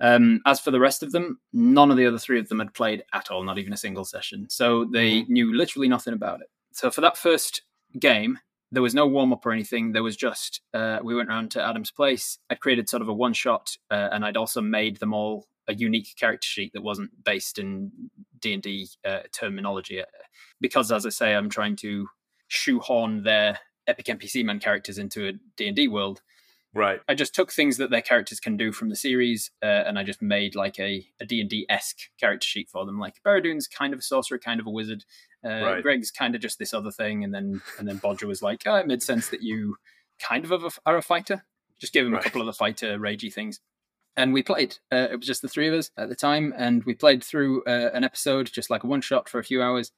Um, as for the rest of them, none of the other three of them had played at all, not even a single session. So they knew literally nothing about it. So for that first game, there was no warm up or anything. There was just uh, we went around to Adam's place. I'd created sort of a one shot, uh, and I'd also made them all a unique character sheet that wasn't based in D and D uh, terminology, because as I say, I'm trying to shoehorn their epic NPC man characters into a D and D world. Right. I just took things that their characters can do from the series, uh, and I just made like a a D and D esque character sheet for them. Like Baradun's kind of a sorcerer, kind of a wizard. Uh, Right. Greg's kind of just this other thing, and then and then Bodger was like, oh, it made sense that you kind of are a, are a fighter. Just give him Right. a couple of the fighter ragey things. And we played. Uh, it was just the three of us at the time, and we played through uh, an episode, just like a one shot for a few hours.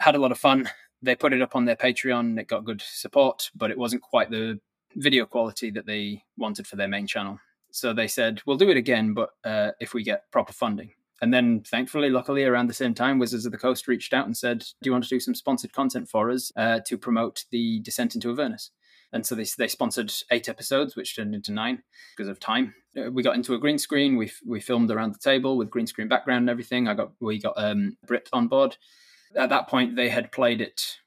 Had a lot of fun. They put it up on their Patreon. It got good support, but it wasn't quite the video quality that they wanted for their main channel. So they said, "We'll do it again, but uh, if we get proper funding." And then, thankfully, luckily, around the same time, Wizards of the Coast reached out and said, "Do you want to do some sponsored content for us uh, to promote the Descent into Avernus?" And so they they sponsored eight episodes, which turned into nine because of time. Uh, We got into a green screen. We we filmed around the table with green screen background and everything. I got we got um, Brit on board. At that point, they had played it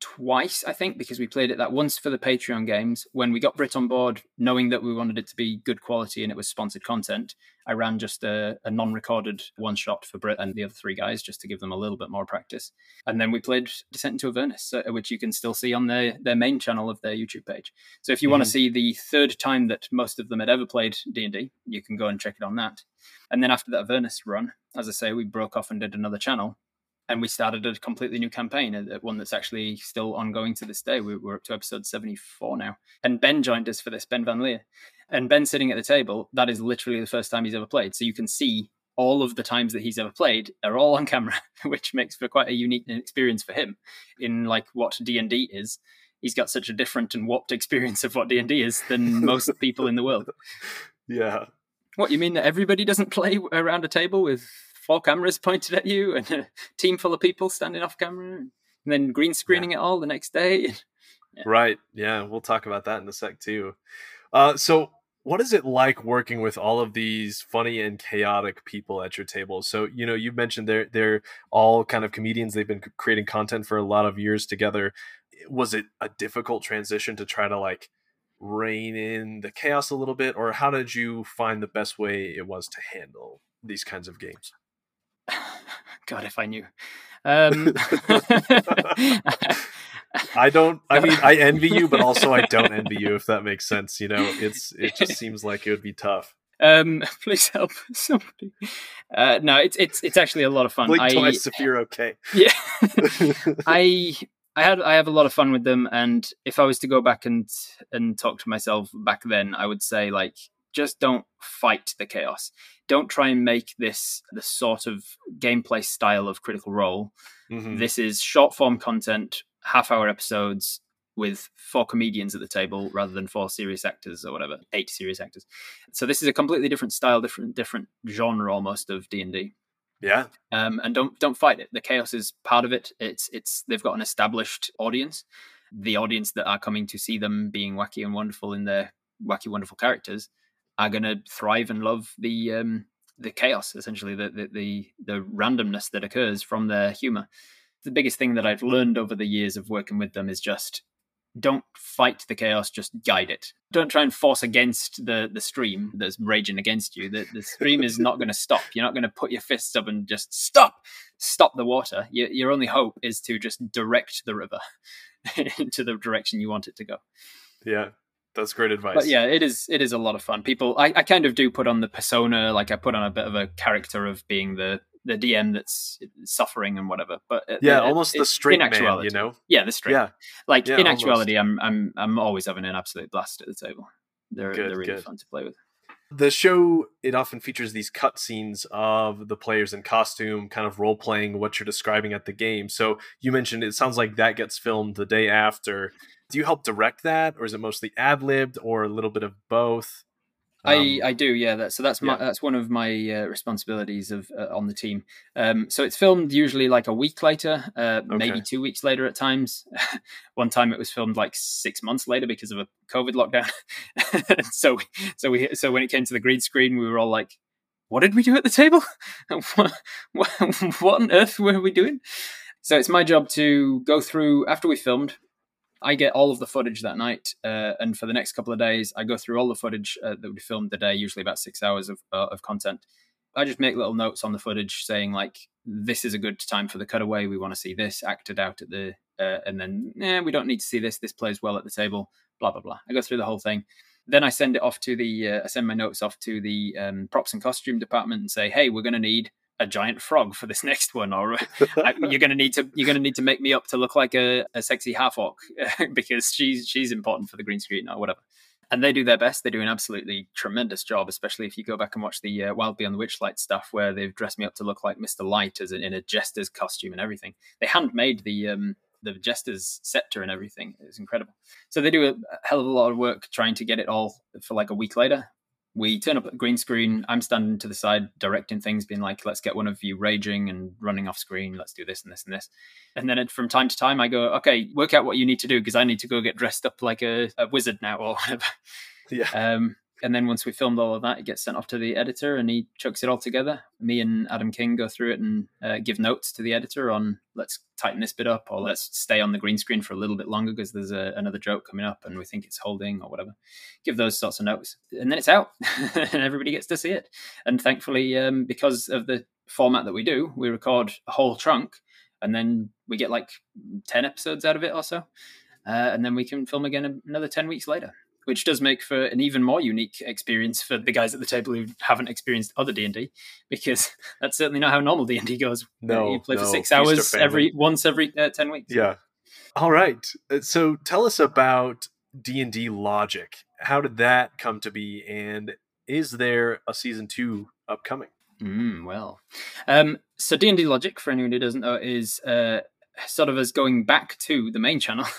twice, I think, because we played it that once for the Patreon games. When we got Brit on board, knowing that we wanted it to be good quality and it was sponsored content, I ran just a, a non recorded one shot for Brit and the other three guys just to give them a little bit more practice. And then we played Descent into Avernus, uh, which you can still see on their, their main channel of their YouTube page. So if you want to see the third time that most of them had ever played D&D, you can go and check it on that. And then after that Avernus run, as I say, we broke off and did another channel and we started a completely new campaign, a- one that's actually still ongoing to this day. We- We're up to episode 74 now. And Ben joined us for this, Ben Van Lier. And Ben sitting at the table, that is literally the first time he's ever played. So you can see all of the times that he's ever played are all on camera, which makes for quite a unique experience for him in like what D&D is. He's got such a different and warped experience of what D&D is than most people in the world. Yeah. What you mean that everybody doesn't play around a table with four cameras pointed at you and a team full of people standing off camera and then green screening it all the next day? Right. Yeah. We'll talk about that in a sec too. Uh, so, what is it like working with all of these funny and chaotic people at your table? So, you know, you mentioned they're they're all kind of comedians. They've been creating content for a lot of years together. Was it a difficult transition to try to like rein in the chaos a little bit, or how did you find the best way it was to handle these kinds of games? God, if I knew. Um, I don't. I mean, I envy you, but also I don't envy you. If that makes sense, you know, it's it just seems like it would be tough. um, please help somebody. Uh, no, it's it's it's actually a lot of fun. Blink I, twice if you're okay. yeah, I I had I have a lot of fun with them, and if I was to go back and and talk to myself back then, I would say like just don't fight the chaos. Don't try and make this the sort of gameplay style of Critical Role. Mhm. This is short form content, half hour episodes with four comedians at the table rather than four serious actors or whatever, eight serious actors. So this is a completely different style, different different genre almost of D and D Yeah. um, and don't don't fight it. The chaos is part of it. It's it's they've got an established audience, the audience that are coming to see them being wacky and wonderful in their wacky wonderful characters are going to thrive and love the um, the chaos essentially the, the the the randomness that occurs from their humor. The biggest thing that I've learned over the years of working with them is just don't fight the chaos just guide it. Don't try and force against the the stream that's raging against you. The, the stream is not going to stop. You're not going to put your fists up and just stop stop the water. Your, your only hope is to just direct the river into the direction you want it to go. Yeah. That's great advice. but yeah it is it is a lot of fun people I, I kind of do put on the persona like i put on a bit of a character of being the the dm that's suffering and whatever but uh, Yeah, it- almost the it- straight in man, actuality you know? yeah the straight Yeah. like Yeah, in almost. actuality, I'm I'm I'm always having an absolute blast at the table. They're Good, they're really good. fun to play with. The show it often features these cutscenes of the players in costume, kind of role playing what you're describing at the game. So you mentioned it sounds like that gets filmed the day after. Do you help direct that, or is it mostly ad libbed, or a little bit of both? I Um, I do yeah. That, so that's my yeah. that's one of my uh, responsibilities of uh, on the team. Um, so it's filmed usually like a week later, uh, maybe two weeks later at times. one time it was filmed like six months later because of a COVID lockdown. so so we so when it came to the green screen, we were all like, "What did we do at the table? what, what what on earth were we doing?" So it's my job to go through after we filmed. I get all of the footage that night, uh, and for the next couple of days, I go through all the footage uh, that we filmed the day, usually about six hours of uh, of content. I just make little notes on the footage saying like, "This is a good time for the cutaway. We want to see this acted out at the," uh, and then, "Eh, we don't need to see this. This plays well at the table." Blah blah blah. I go through the whole thing. Then I send it off to the uh, I send my notes off to the um, props and costume department and say, hey, we're going to need a giant frog for this next one, or I, you're going to need to you're going to need to make me up to look like a, a sexy half orc because she's she's important for the green screen or whatever. And they do their best. They do an absolutely tremendous job, especially if you go back and watch the uh, Wild Beyond the Witchlight stuff, where they've dressed me up to look like Mister Light as in, in a jester's costume and everything. They handmade the um, the jester's scepter and everything. It was incredible. So they do a hell of a lot of work trying to get it all for like a week later we turn up at the green screen. I'm standing to the side directing things, being like, let's get one of you raging and running off screen. Let's do this and this and this. And then from time to time, I go, okay, work out what you need to do because I need to go get dressed up like a, a wizard now or whatever. Yeah. Um, and then once we filmed all of that, it gets sent off to the editor, and he chucks it all together. Me and Adam King go through it and uh, give notes to the editor on let's tighten this bit up, or let's stay on the green screen for a little bit longer because there's a, another joke coming up, and we think it's holding or whatever. Give those sorts of notes, and then it's out, and everybody gets to see it. And thankfully, um, because of the format that we do, we record a whole trunk, and then we get like ten episodes out of it or so, uh, and then we can film again another ten weeks later which does make for an even more unique experience for the guys at the table who haven't experienced other D and D, because that's certainly not how normal D and D goes. No, you play no. for six hours every once every uh, ten weeks. Yeah. All right. Uh, So tell us about D and D logic. How did that come to be, and is there a season two upcoming? Mm, well, um, so D and D Logic, for anyone who doesn't know, is uh, sort of as going back to the main channel.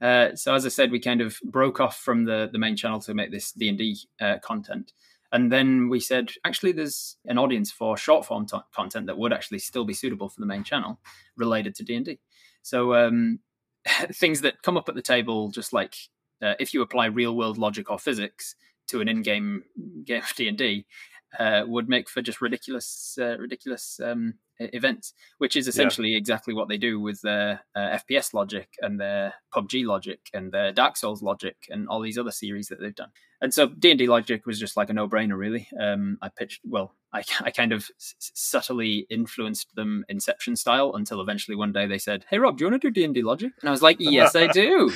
Uh, so as I said, we kind of broke off from the the main channel to make this D and D uh, content, and then we said actually there's an audience for short form t- content that would actually still be suitable for the main channel related to D and D. So um, things that come up at the table, just like uh, if you apply real world logic or physics to an in game game of D and D, uh, would make for just ridiculous, uh, ridiculous um, events, which is essentially exactly what they do with their uh, FPS logic and their PUBG logic and their Dark Souls logic and all these other series that they've done. And so D and D logic was just like a no-brainer, really. Um, I pitched, well, I, I kind of s- subtly influenced them Inception style until eventually one day they said, "Hey Rob, do you want to do D and D logic?" And I was like, "Yes, I do."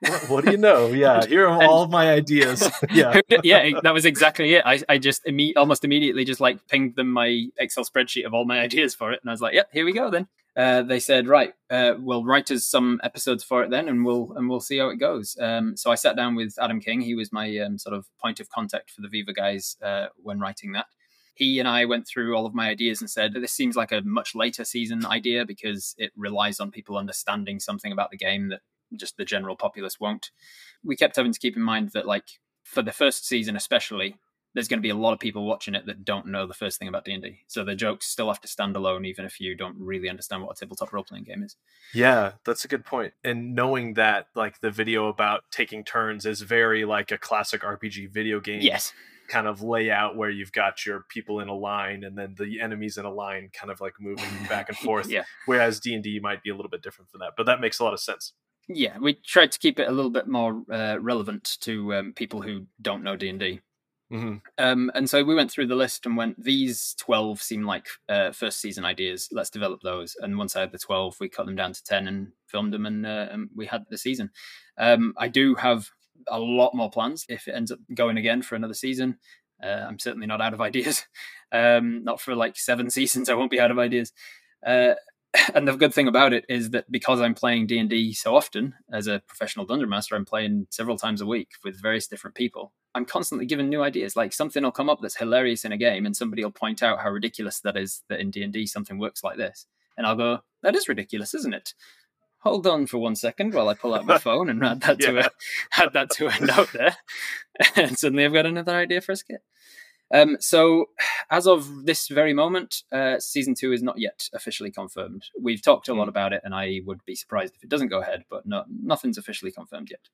What, what do you know? Yeah, here are And- all my ideas. yeah. yeah, that was exactly it. I, I just imme- almost immediately just like pinged them my Excel spreadsheet of all my ideas for it, and I was like, "Yep, here we go." Then uh, they said, "Right, uh, we'll write us some episodes for it then, and we'll and we'll see how it goes." Um, so I sat down with Adam King. He was my um, sort of point of contact for the Viva guys uh, when writing that. He and I went through all of my ideas and said, "This seems like a much later season idea because it relies on people understanding something about the game that just the general populace won't." We kept having to keep in mind that, like, for the first season especially there's going to be a lot of people watching it that don't know the first thing about d&d so the jokes still have to stand alone even if you don't really understand what a tabletop role-playing game is Yeah, that's a good point. And knowing that, like the video about taking turns is very like a classic RPG video game yes kind of layout where you've got your people in a line and then the enemies in a line, kind of like moving back and forth. yeah Whereas D and D might be a little bit different from that, but that makes a lot of sense. yeah we tried to keep it a little bit more uh, relevant to um, people who don't know d&d hmm Um, and so we went through the list and went, these 12 seem like uh, first season ideas. Let's develop those. And once I had the 12, we cut them down to 10 and filmed them, and, uh, and we had the season. Um, I do have a lot more plans if it ends up going again for another season. Uh, I'm certainly not out of ideas. Um, not for like seven seasons, I won't be out of ideas. Uh, and the good thing about it is that because I'm playing D and D so often as a professional dungeon master, I'm playing several times a week with various different people. I'm constantly given new ideas. Like something will come up that's hilarious in a game, and somebody will point out how ridiculous that is. That in D and D something works like this, and I'll go, "That is ridiculous, isn't it?" Hold on for one second while I pull out my phone and add that to Yeah. a add that to a note there, and suddenly I've got another idea for a skit. Um, so, as of this very moment, uh, season two is not yet officially confirmed. We've talked a lot about it, and I would be surprised if it doesn't go ahead. But no, nothing's officially confirmed yet.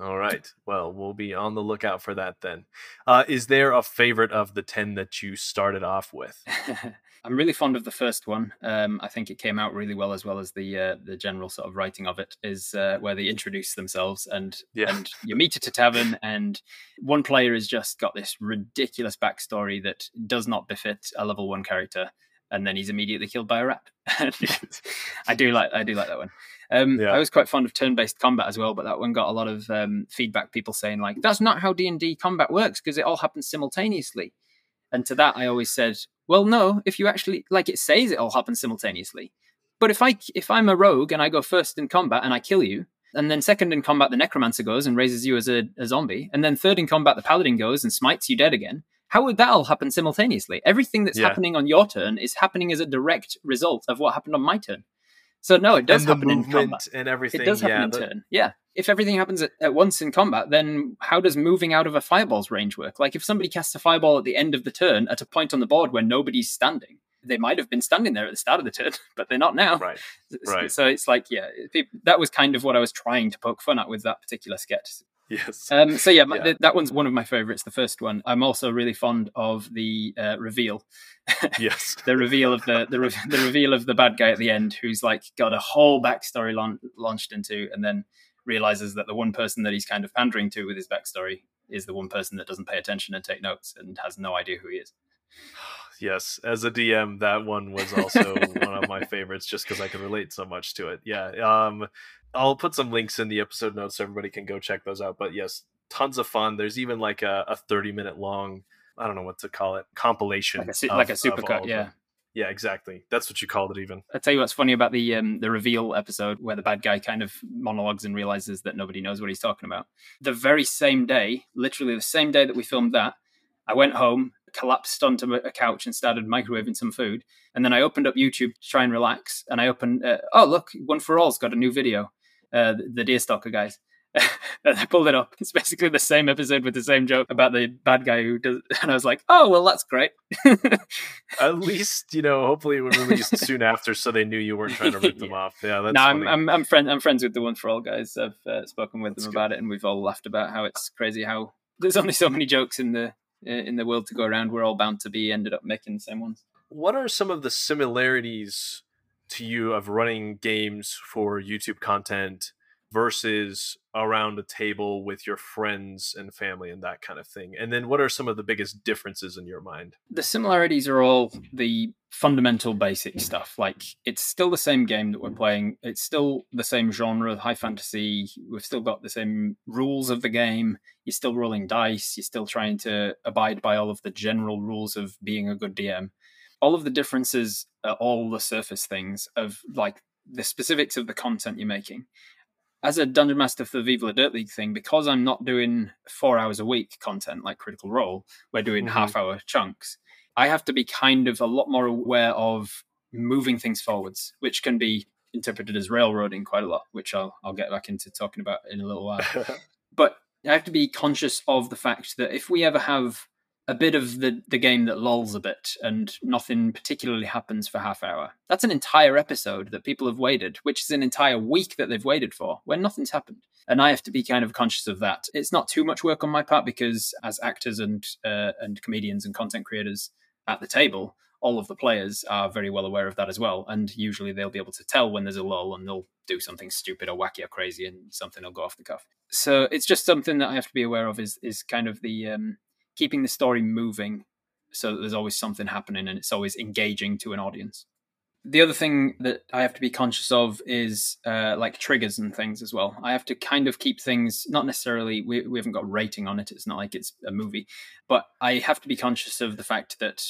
All right. Well, we'll be on the lookout for that then. Uh, is there a favorite of the 10 that you started off with? I'm really fond of the first one. Um, I think it came out really well, as well as the uh, the general sort of writing of it. Is uh, where they introduce themselves and Yeah. and you meet at a tavern, and one player has just got this ridiculous backstory that does not befit a level one character. and then he's immediately killed by a rat. I do like I do like that one. Um, Yeah. I was quite fond of turn-based combat as well, but that one got a lot of um, feedback. People saying like, "That's not how D and D combat works because it all happens simultaneously." And to that, I always said, "Well, no. If you actually like, it says it all happens simultaneously. But if I if I'm a rogue and I go first in combat and I kill you, and then second in combat the necromancer goes and raises you as a, a zombie, and then third in combat the paladin goes and smites you dead again." How would that all happen simultaneously? Everything that's Yeah. happening on your turn is happening as a direct result of what happened on my turn. So no, it does and happen in combat. and everything. It does happen yeah, in turn. Yeah. If everything happens at, at once in combat, then how does moving out of a fireball's range work? Like if somebody casts a fireball at the end of the turn at a point on the board where nobody's standing, they might have been standing there at the start of the turn, but they're not now. Right. Right. So it's like, yeah, that was kind of what I was trying to poke fun at with that particular sketch. Yes. Um, so yeah, my, Yeah. th- that one's one of my favorites. The first one. I'm also really fond of the uh, reveal yes. the reveal of the the, re- the reveal of the bad guy at the end, who's like got a whole backstory laun- launched into, and then realizes that the one person that he's kind of pandering to with his backstory is the one person that doesn't pay attention and take notes and has no idea who he is. Yes, as a DM, that one was also one of my favorites, just because I can relate so much to it. Yeah, um, I'll put some links in the episode notes so everybody can go check those out. But yes, tons of fun. There's even like a, a 30 minute long, I don't know what to call it, compilation, Like a, su- of- like a supercut, yeah. them. yeah, exactly. That's what you called it, even. I tell you what's funny about the um, the reveal episode where the bad guy kind of monologues and realizes that nobody knows what he's talking about. The very same day, literally the same day that we filmed that, I went home, collapsed onto a couch, and started microwaving some food. And then I opened up YouTube to try and relax. And I opened, uh, oh look, One for All's got a new video, uh, the, Deerstalker guys. and I pulled it up. It's basically the same episode with the same joke about the bad guy who does. And I was like, oh well, that's great. At least, you know, hopefully it was released soon after so they knew you weren't trying to rip them off. Yeah, that's no, I'm. I'm I'm friend I'm friends with the One for All guys. I've uh, spoken with That's them good. about it, and we've all laughed about how it's crazy how there's only so many jokes in the in the world to go around. We're all bound to be ended up making the same ones. what are some of the similarities to you of running games for YouTube content versus around a table with your friends and family and that kind of thing? And then what are some of the biggest differences in your mind? The similarities are all the fundamental basic stuff. Like it's still the same game that we're playing. It's still the same genre, high fantasy. We've still got the same rules of the game. You're still rolling dice. You're still trying to abide by all of the general rules of being a good DM. All of the differences are all the surface things of like the specifics of the content you're making. As a dungeon master for the Viva La Dirt League thing, because I'm not doing four hours a week content like Critical Role, we're doing Mhm. half hour chunks. I have to be kind of a lot more aware of moving things forwards, which can be interpreted as railroading quite a lot, which I'll I'll get back into talking about in a little while. but I have to be conscious of the fact that if we ever have a bit of the, the game that lulls a bit and nothing particularly happens for half hour, that's an entire episode that people have waited, which is an entire week that they've waited for when nothing's happened. And I have to be kind of conscious of that. It's not too much work on my part because as actors and uh, and comedians and content creators at the table, all of the players are very well aware of that as well. And usually they'll be able to tell when there's a lull and they'll do something stupid or wacky or crazy and something will go off the cuff. So it's just something that I have to be aware of is is kind of the um, keeping the story moving so that there's always something happening and it's always engaging to an audience. The other thing that I have to be conscious of is uh, like triggers and things as well. I have to kind of keep things not necessarily we, we haven't got rating on it. It's not like it's a movie, but I have to be conscious of the fact that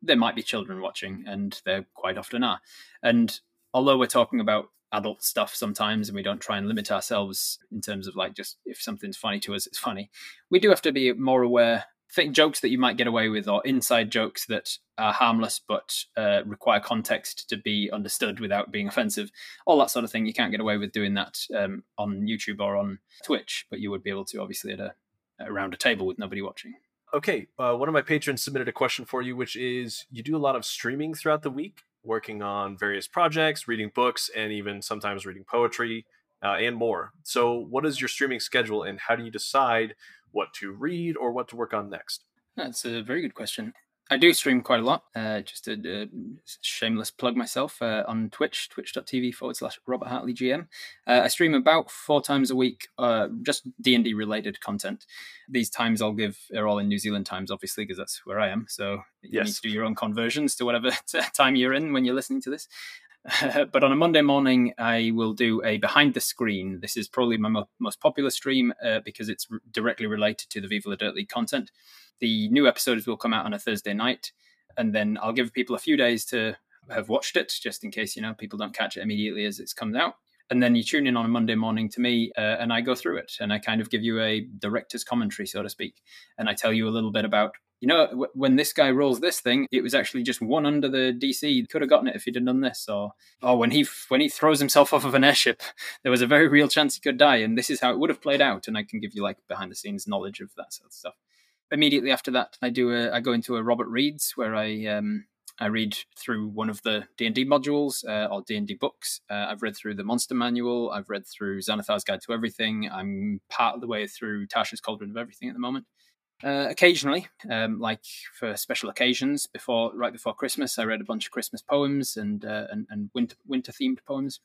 there might be children watching, and there quite often are. And although we're talking about adult stuff sometimes, and we don't try and limit ourselves in terms of like just if something's funny to us, it's funny. We do have to be more aware. Think jokes that you might get away with, or inside jokes that are harmless but uh, require context to be understood without being offensive. All that sort of thing. You can't get away with doing that um, on YouTube or on Twitch, but you would be able to obviously at a around a table with nobody watching. Okay, uh, one of my patrons submitted a question for you, which is you do a lot of streaming throughout the week, working on various projects, reading books, and even sometimes reading poetry uh, and more. So, what is your streaming schedule, and how do you decide what to read or what to work on next? That's a very good question. I do stream quite a lot. Uh, just a, a shameless plug myself uh, on Twitch, twitch.tv forward slash Robert Hartley GM. Uh, I stream about four times a week, uh, just D and D related content. These times I'll give are all in New Zealand times, obviously, because that's where I am. So you Yes. need to do your own conversions to whatever time you're in when you're listening to this. but on a Monday morning, I will do a behind the screen. This is probably my mo- most popular stream uh, because it's r- directly related to the Viva La Dirt League content. The new episodes will come out on a Thursday night, and then I'll give people a few days to have watched it, just in case you know people don't catch it immediately as it comes out. And then you tune in on a Monday morning to me, uh, and I go through it, and I kind of give you a director's commentary, so to speak, and I tell you a little bit about you know, w- when this guy rolls this thing, it was actually just one under the DC. Could have gotten it if he'd have done this, or or when he f- when he throws himself off of an airship, there was a very real chance he could die, and this is how it would have played out. And I can give you like behind the scenes knowledge of that sort of stuff. Immediately after that, I do a I go into a Robert Reads where I um I read through one of the D and D modules uh, or D and D books. Uh, I've read through the Monster Manual. I've read through Xanathar's Guide to Everything. I'm part of the way through Tasha's Cauldron of Everything at the moment. Uh, occasionally, um, like for special occasions, before right before Christmas, I read a bunch of Christmas poems and uh, and, and winter winter themed poems.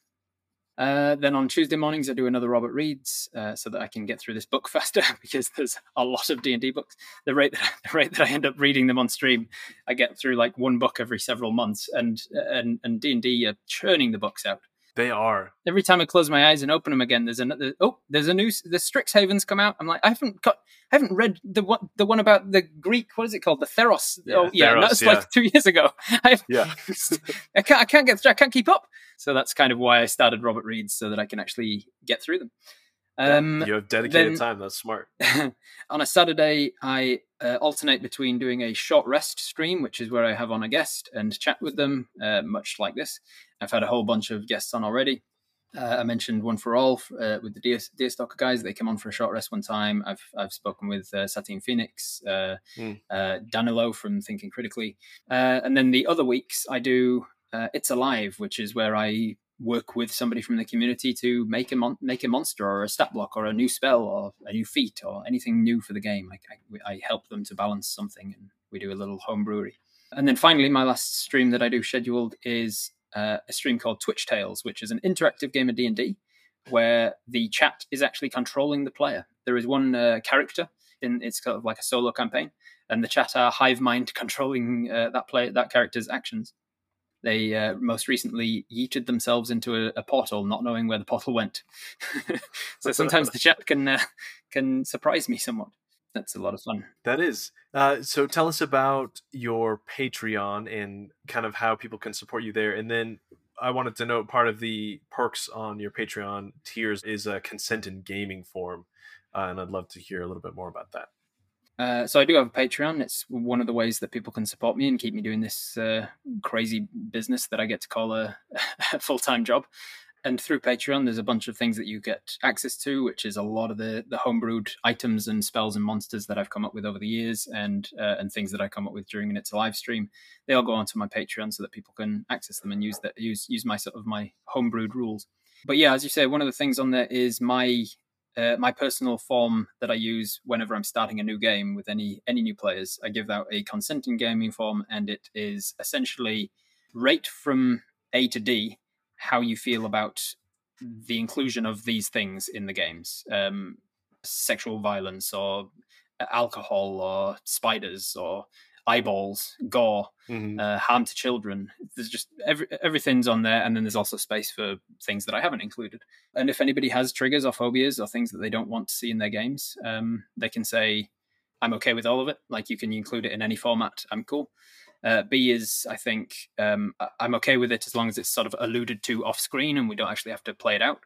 Uh, then on Tuesday mornings, I do another Robert Reads uh, so that I can get through this book faster because there's a lot of D and D books. The rate that the rate that I end up reading them on stream, I get through like one book every several months, and and and D and D are churning the books out They are. every time I close my eyes and open them again, there's another. Oh, there's a new. The Strixhaven's come out. I'm like, I haven't got, I haven't read the one, the one about the Greek. What is it called? The Theros. Yeah, oh, yeah, Theros, that's yeah. like two years ago. I've, Yeah. I can't, I can't get, through, I can't keep up. So that's kind of why I started Robert Reads so that I can actually get through them. Um, you have dedicated then- time. That's smart. on a Saturday, I uh, alternate between doing a short rest stream, which is where I have on a guest and chat with them, uh, much like this. I've had a whole bunch of guests on already. Uh, I mentioned one for all uh, with the Deer, Deerstalker guys. They came on for a short rest one time. I've I've spoken with uh, Satine Phoenix, uh, Mm. uh, Danilo from Thinking Critically, uh, and then the other weeks I do uh, It's Alive, which is where I work with somebody from the community to make a mon- make a monster or a stat block or a new spell or a new feat or anything new for the game. I, I, I help them to balance something, and we do a little home brewery. And then finally, my last stream that I do scheduled is uh, a stream called Twitch Tales, which is an interactive game of D and D, where the chat is actually controlling the player. There is one uh, character in it's kind of like a solo campaign, and the chat are hive mind controlling uh, that player that character's actions. They uh, most recently yeeted themselves into a, a portal, not knowing where the portal went. so sometimes the chat can uh, can surprise me somewhat. That's a lot of fun. That is. Uh, so tell us about your Patreon and kind of how people can support you there. And then I wanted to note part of the perks on your Patreon tiers is a consent in gaming form. Uh, and I'd love to hear a little bit more about that. Uh, so I do have a Patreon. It's one of the ways that people can support me and keep me doing this uh, crazy business that I get to call a, a full time job. And through Patreon, there's a bunch of things that you get access to, which is a lot of the the homebrewed items and spells and monsters that I've come up with over the years, and uh, and things that I come up with during It's a live stream. They all go onto my Patreon so that people can access them and use that use use my sort of my homebrewed rules. But yeah, as you say, one of the things on there is my uh, my personal form that I use whenever I'm starting a new game with any any new players. I give out a consent in gaming form, and it is essentially rate from A to D how you feel about the inclusion of these things in the games, um, sexual violence or alcohol or spiders or eyeballs, gore, Mhm. uh, harm to children. There's just every, everything's on there, and then there's also space for things that I haven't included. And if anybody has triggers or phobias or things that they don't want to see in their games, um, they can say, "I'm okay with all of it." Like you can include it in any format. I'm cool. Uh, B is, I think, um, I'm okay with it as long as it's sort of alluded to off screen and we don't actually have to play it out.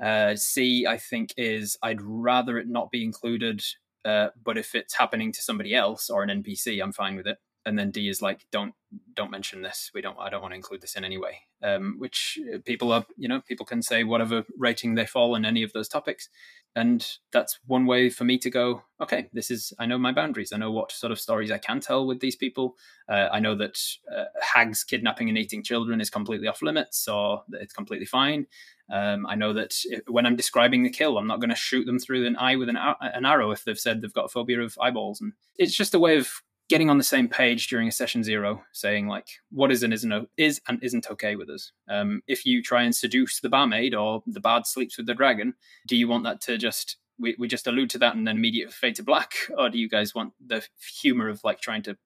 Uh, C, I think, is I'd rather it not be included, uh, but if it's happening to somebody else or an NPC, I'm fine with it. And then D is like, don't don't mention this. We don't. I don't want to include this in any way. Um, which uh, people are, you know, people can say whatever rating they fall in any of those topics, and that's one way for me to go. Okay, this is. I know my boundaries. I know what sort of stories I can tell with these people. Uh, I know that uh, hags kidnapping and eating children is completely off limits, or that it's completely fine. Um, I know that if, when I'm describing the kill, I'm not going to shoot them through an eye with an, ar- an arrow if they've said they've got a phobia of eyeballs, and it's just a way of getting on the same page during a session zero, saying like what is and isn't is and isn't okay with us. Um, if you try and seduce the barmaid or the bard sleeps with the dragon, do you want that to just we, we just allude to that and then immediately fade to black, or do you guys want the humor of like trying to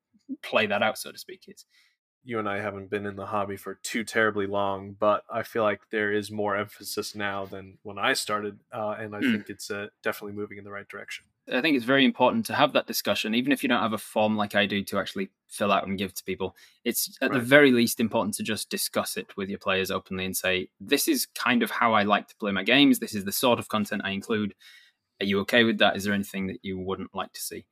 play that out, so to speak? It's you and I haven't been in the hobby for too terribly long, but I feel like there is more emphasis now than when I started, uh, and I Mm. think it's uh, definitely moving in the right direction. I think it's very important to have that discussion, even if you don't have a form like I do to actually fill out and give to people. It's at the very least important to just discuss it with your players openly and say, "This is kind of how I like to play my games. This is the sort of content I include. Are you okay with that? Is there anything that you wouldn't like to see?"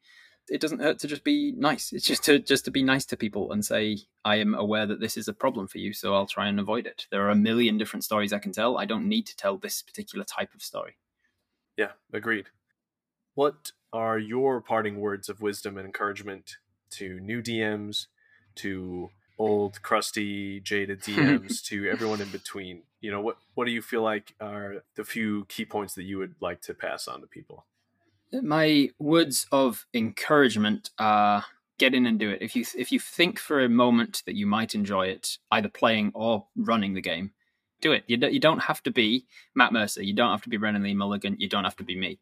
It doesn't hurt to just be nice. It's just to just to be nice to people and say, "I am aware that this is a problem for you, so I'll try and avoid it." There are a million different stories I can tell. I don't need to tell this particular type of story. Yeah, agreed. What are your parting words of wisdom and encouragement to new DMs, to old, crusty, jaded DMs, to everyone in between? You know, what what do you feel like are the few key points that you would like to pass on to people? my words of encouragement are get in and do it. If you if you think for a moment that you might enjoy it either playing or running the game do it. You, don't- you don't have to be matt mercer. You don't have to be brennan lee mulligan. You don't have to be me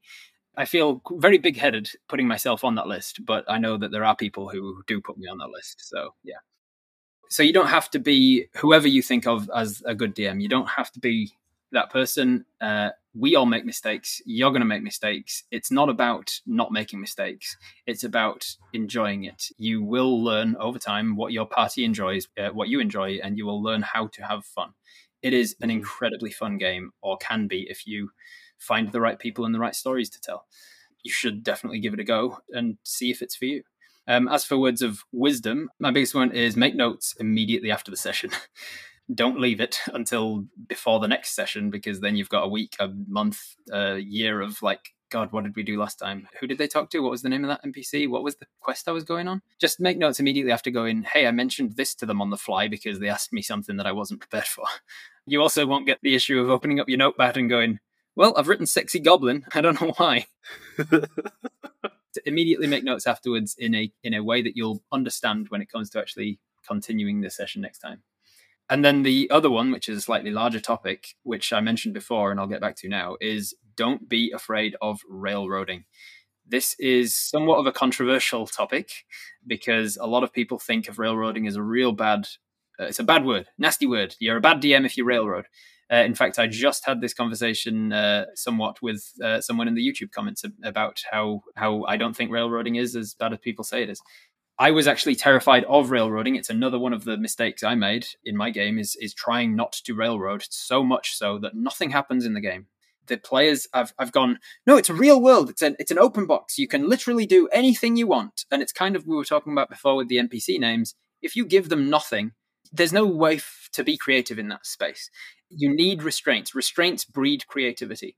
i feel very big-headed putting myself on that list but i know that there are people who do put me on that list so yeah so you don't have to be whoever you think of as a good dm you don't have to be that person uh, we all make mistakes. You're going to make mistakes. It's not about not making mistakes. It's about enjoying it. You will learn over time what your party enjoys, uh, what you enjoy, and you will learn how to have fun. It is an Mhm. incredibly fun game, or can be if you find the right people and the right stories to tell. You should definitely give it a go and see if it's for you. Um, as for words of wisdom, my biggest one is make notes immediately after the session. don't leave it until before the next session because then you've got a week, a month, a year of like, God, what did we do last time? Who did they talk to? What was the name of that NPC? What was the quest I was going on? Just make notes immediately after going, hey, I mentioned this to them on the fly because they asked me something that I wasn't prepared for. You also won't get the issue of opening up your notepad and going, well, I've written sexy goblin. I don't know why. to immediately make notes afterwards in a in a way that you'll understand when it comes to actually continuing the session next time. And then the other one, which is a slightly larger topic, which I mentioned before and I'll get back to now, is don't be afraid of railroading. This is somewhat of a controversial topic because a lot of people think of railroading as a real bad, uh, it's a bad word, nasty word. You're a bad DM if you railroad. Uh, in fact, I just had this conversation uh, somewhat with uh, someone in the YouTube comments about how how I don't think railroading is as bad as people say it is. I was actually terrified of railroading. It's another one of the mistakes I made in my game is is trying not to railroad so much so that nothing happens in the game. The players I've I've gone, no, it's a real world. It's an it's an open box. You can literally do anything you want. And it's kind of we were talking about before with the NPC names. If you give them nothing, there's no way f- to be creative in that space. You need restraints. Restraints breed creativity.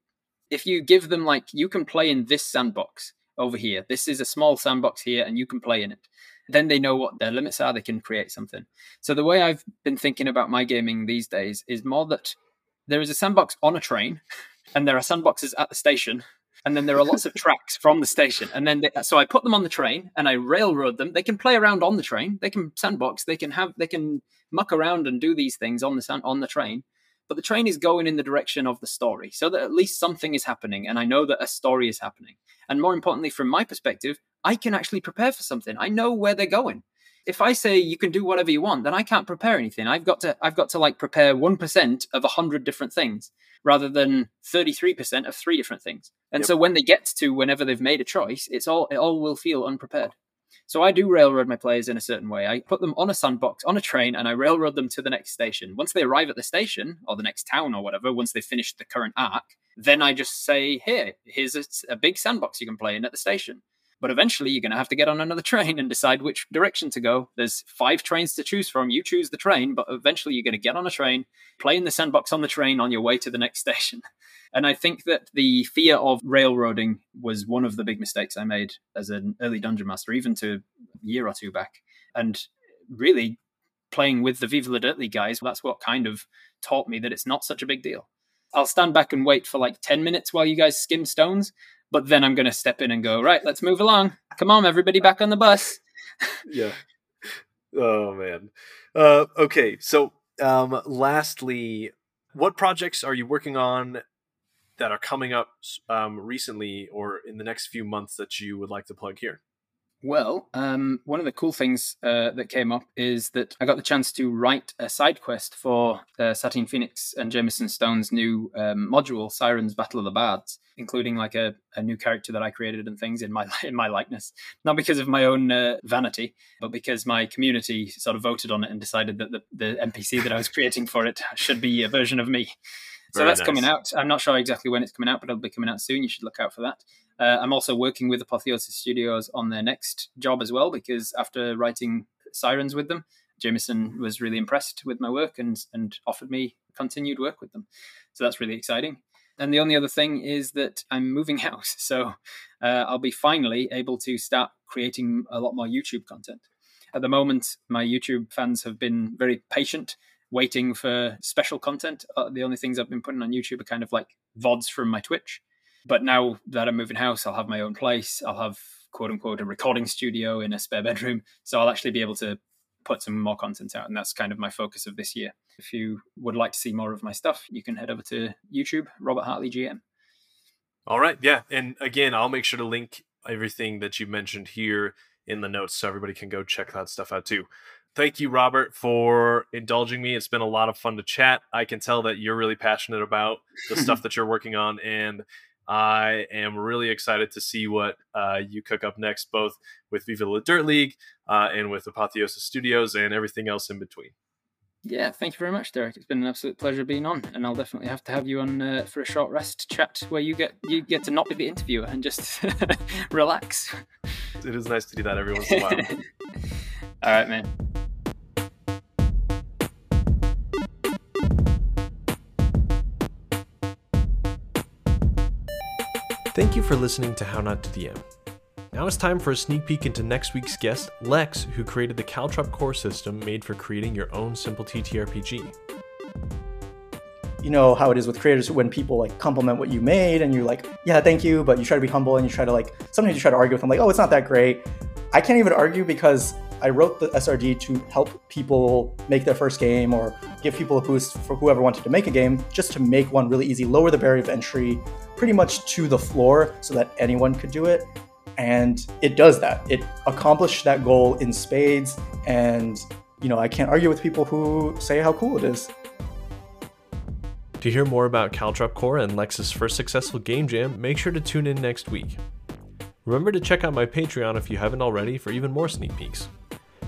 If you give them like you can play in this sandbox over here. This is a small sandbox here and you can play in it then they know what their limits are. They can create something. So the way I've been thinking about my gaming these days is more that there is a sandbox on a train, and there are sandboxes at the station, and then there are lots of tracks from the station. And then they, so I put them on the train and I railroad them. They can play around on the train. They can sandbox. They can have they can muck around and do these things on the sand, on the train. But the train is going in the direction of the story, so that at least something is happening, and I know that a story is happening. And more importantly, from my perspective, I can actually prepare for something. I know where they're going. If I say you can do whatever you want, then I can't prepare anything. I've got to I've got to like prepare 1% of a 100 different things rather than 33% of three different things. And Yep. so when they get to whenever they've made a choice, it's all it all will feel unprepared. So I do railroad my players in a certain way. I put them on a sandbox, on a train, and I railroad them to the next station. Once they arrive at the station or the next town or whatever, once they've finished the current arc, then I just say, "Here, here's a, a big sandbox you can play in at the station." But eventually, you're going to have to get on another train and decide which direction to go. There's five trains to choose from. You choose the train, but eventually, you're going to get on a train, play in the sandbox on the train on your way to the next station. And I think that the fear of railroading was one of the big mistakes I made as an early dungeon master, even to a year or two back. And really, playing with the Viva La Dirt League guys, that's what kind of taught me that it's not such a big deal. I'll stand back and wait for like 10 minutes while you guys skim stones, but then I'm going to step in and go, right, let's move along. Come on, everybody back on the bus. yeah. Oh man. Uh, okay, so um, lastly, what projects are you working on that are coming up um, recently or in the next few months that you would like to plug here? Well, um, one of the cool things uh, that came up is that I got the chance to write a side quest for uh, Satine Phoenix and Jamison Stone's new um, module, Sirens Battle of the Bards, including like a, a, new character that I created and things in my in my likeness. Not because of my own uh, vanity, but because my community sort of voted on it and decided that the, the NPC that I was creating for it should be a version of me. So that's nice. coming out. I'm not sure exactly when it's coming out, but it'll be coming out soon. You should look out for that. Uh, I'm also working with Apotheosis Studios on their next job as well, because after writing Sirens with them, Jamison was really impressed with my work and and offered me continued work with them. So that's really exciting. And the only other thing is that I'm moving house, so uh, I'll be finally able to start creating a lot more YouTube content. At the moment, my YouTube fans have been very patient, waiting for special content. Uh, the only things I've been putting on YouTube are kind of like VODs from my Twitch. But now that I'm moving house, I'll have my own place. I'll have quote unquote a recording studio in a spare bedroom. So I'll actually be able to put some more content out. And that's kind of my focus of this year. If you would like to see more of my stuff, you can head over to YouTube, Robert Hartley GM. All right. Yeah. And again, I'll make sure to link everything that you mentioned here in the notes so everybody can go check that stuff out too. Thank you, Robert, for indulging me. It's been a lot of fun to chat. I can tell that you're really passionate about the stuff that you're working on. And I am really excited to see what uh, you cook up next, both with Viva La Dirt League uh, and with Apotheosis Studios and everything else in between. Yeah, thank you very much, Derek. It's been an absolute pleasure being on, and I'll definitely have to have you on uh, for a short rest chat where you get you get to not be the interviewer and just relax. It is nice to do that every once in a while. All right, man. Thank you for listening to How Not to DM. Now it's time for a sneak peek into next week's guest, Lex, who created the Caltrop core system made for creating your own simple TTRPG. You know how it is with creators when people like compliment what you made and you're like, yeah, thank you, but you try to be humble and you try to like, sometimes you try to argue with them like, oh, it's not that great. I can't even argue because I wrote the SRD to help people make their first game or give people a boost for whoever wanted to make a game, just to make one really easy, lower the barrier of entry pretty much to the floor so that anyone could do it. And it does that. It accomplished that goal in spades. And, you know, I can't argue with people who say how cool it is. To hear more about Caltrop Core and Lex's first successful game jam, make sure to tune in next week. Remember to check out my Patreon if you haven't already for even more sneak peeks.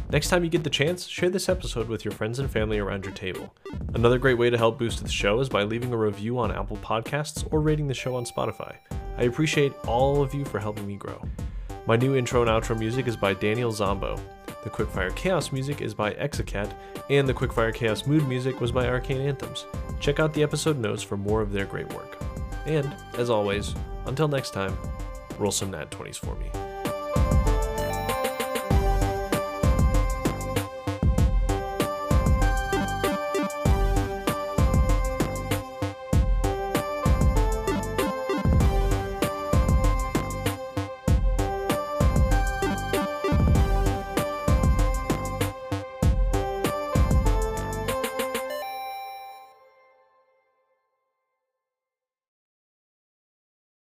Next time you get the chance, share this episode with your friends and family around your table. Another great way to help boost the show is by leaving a review on Apple Podcasts or rating the show on Spotify. I appreciate all of you for helping me grow. My new intro and outro music is by Daniel Zombo. The Quickfire Chaos music is by Exacat, and the Quickfire Chaos mood music was by Arcane Anthems. Check out the episode notes for more of their great work. And, as always, until next time, roll some nat 20s for me.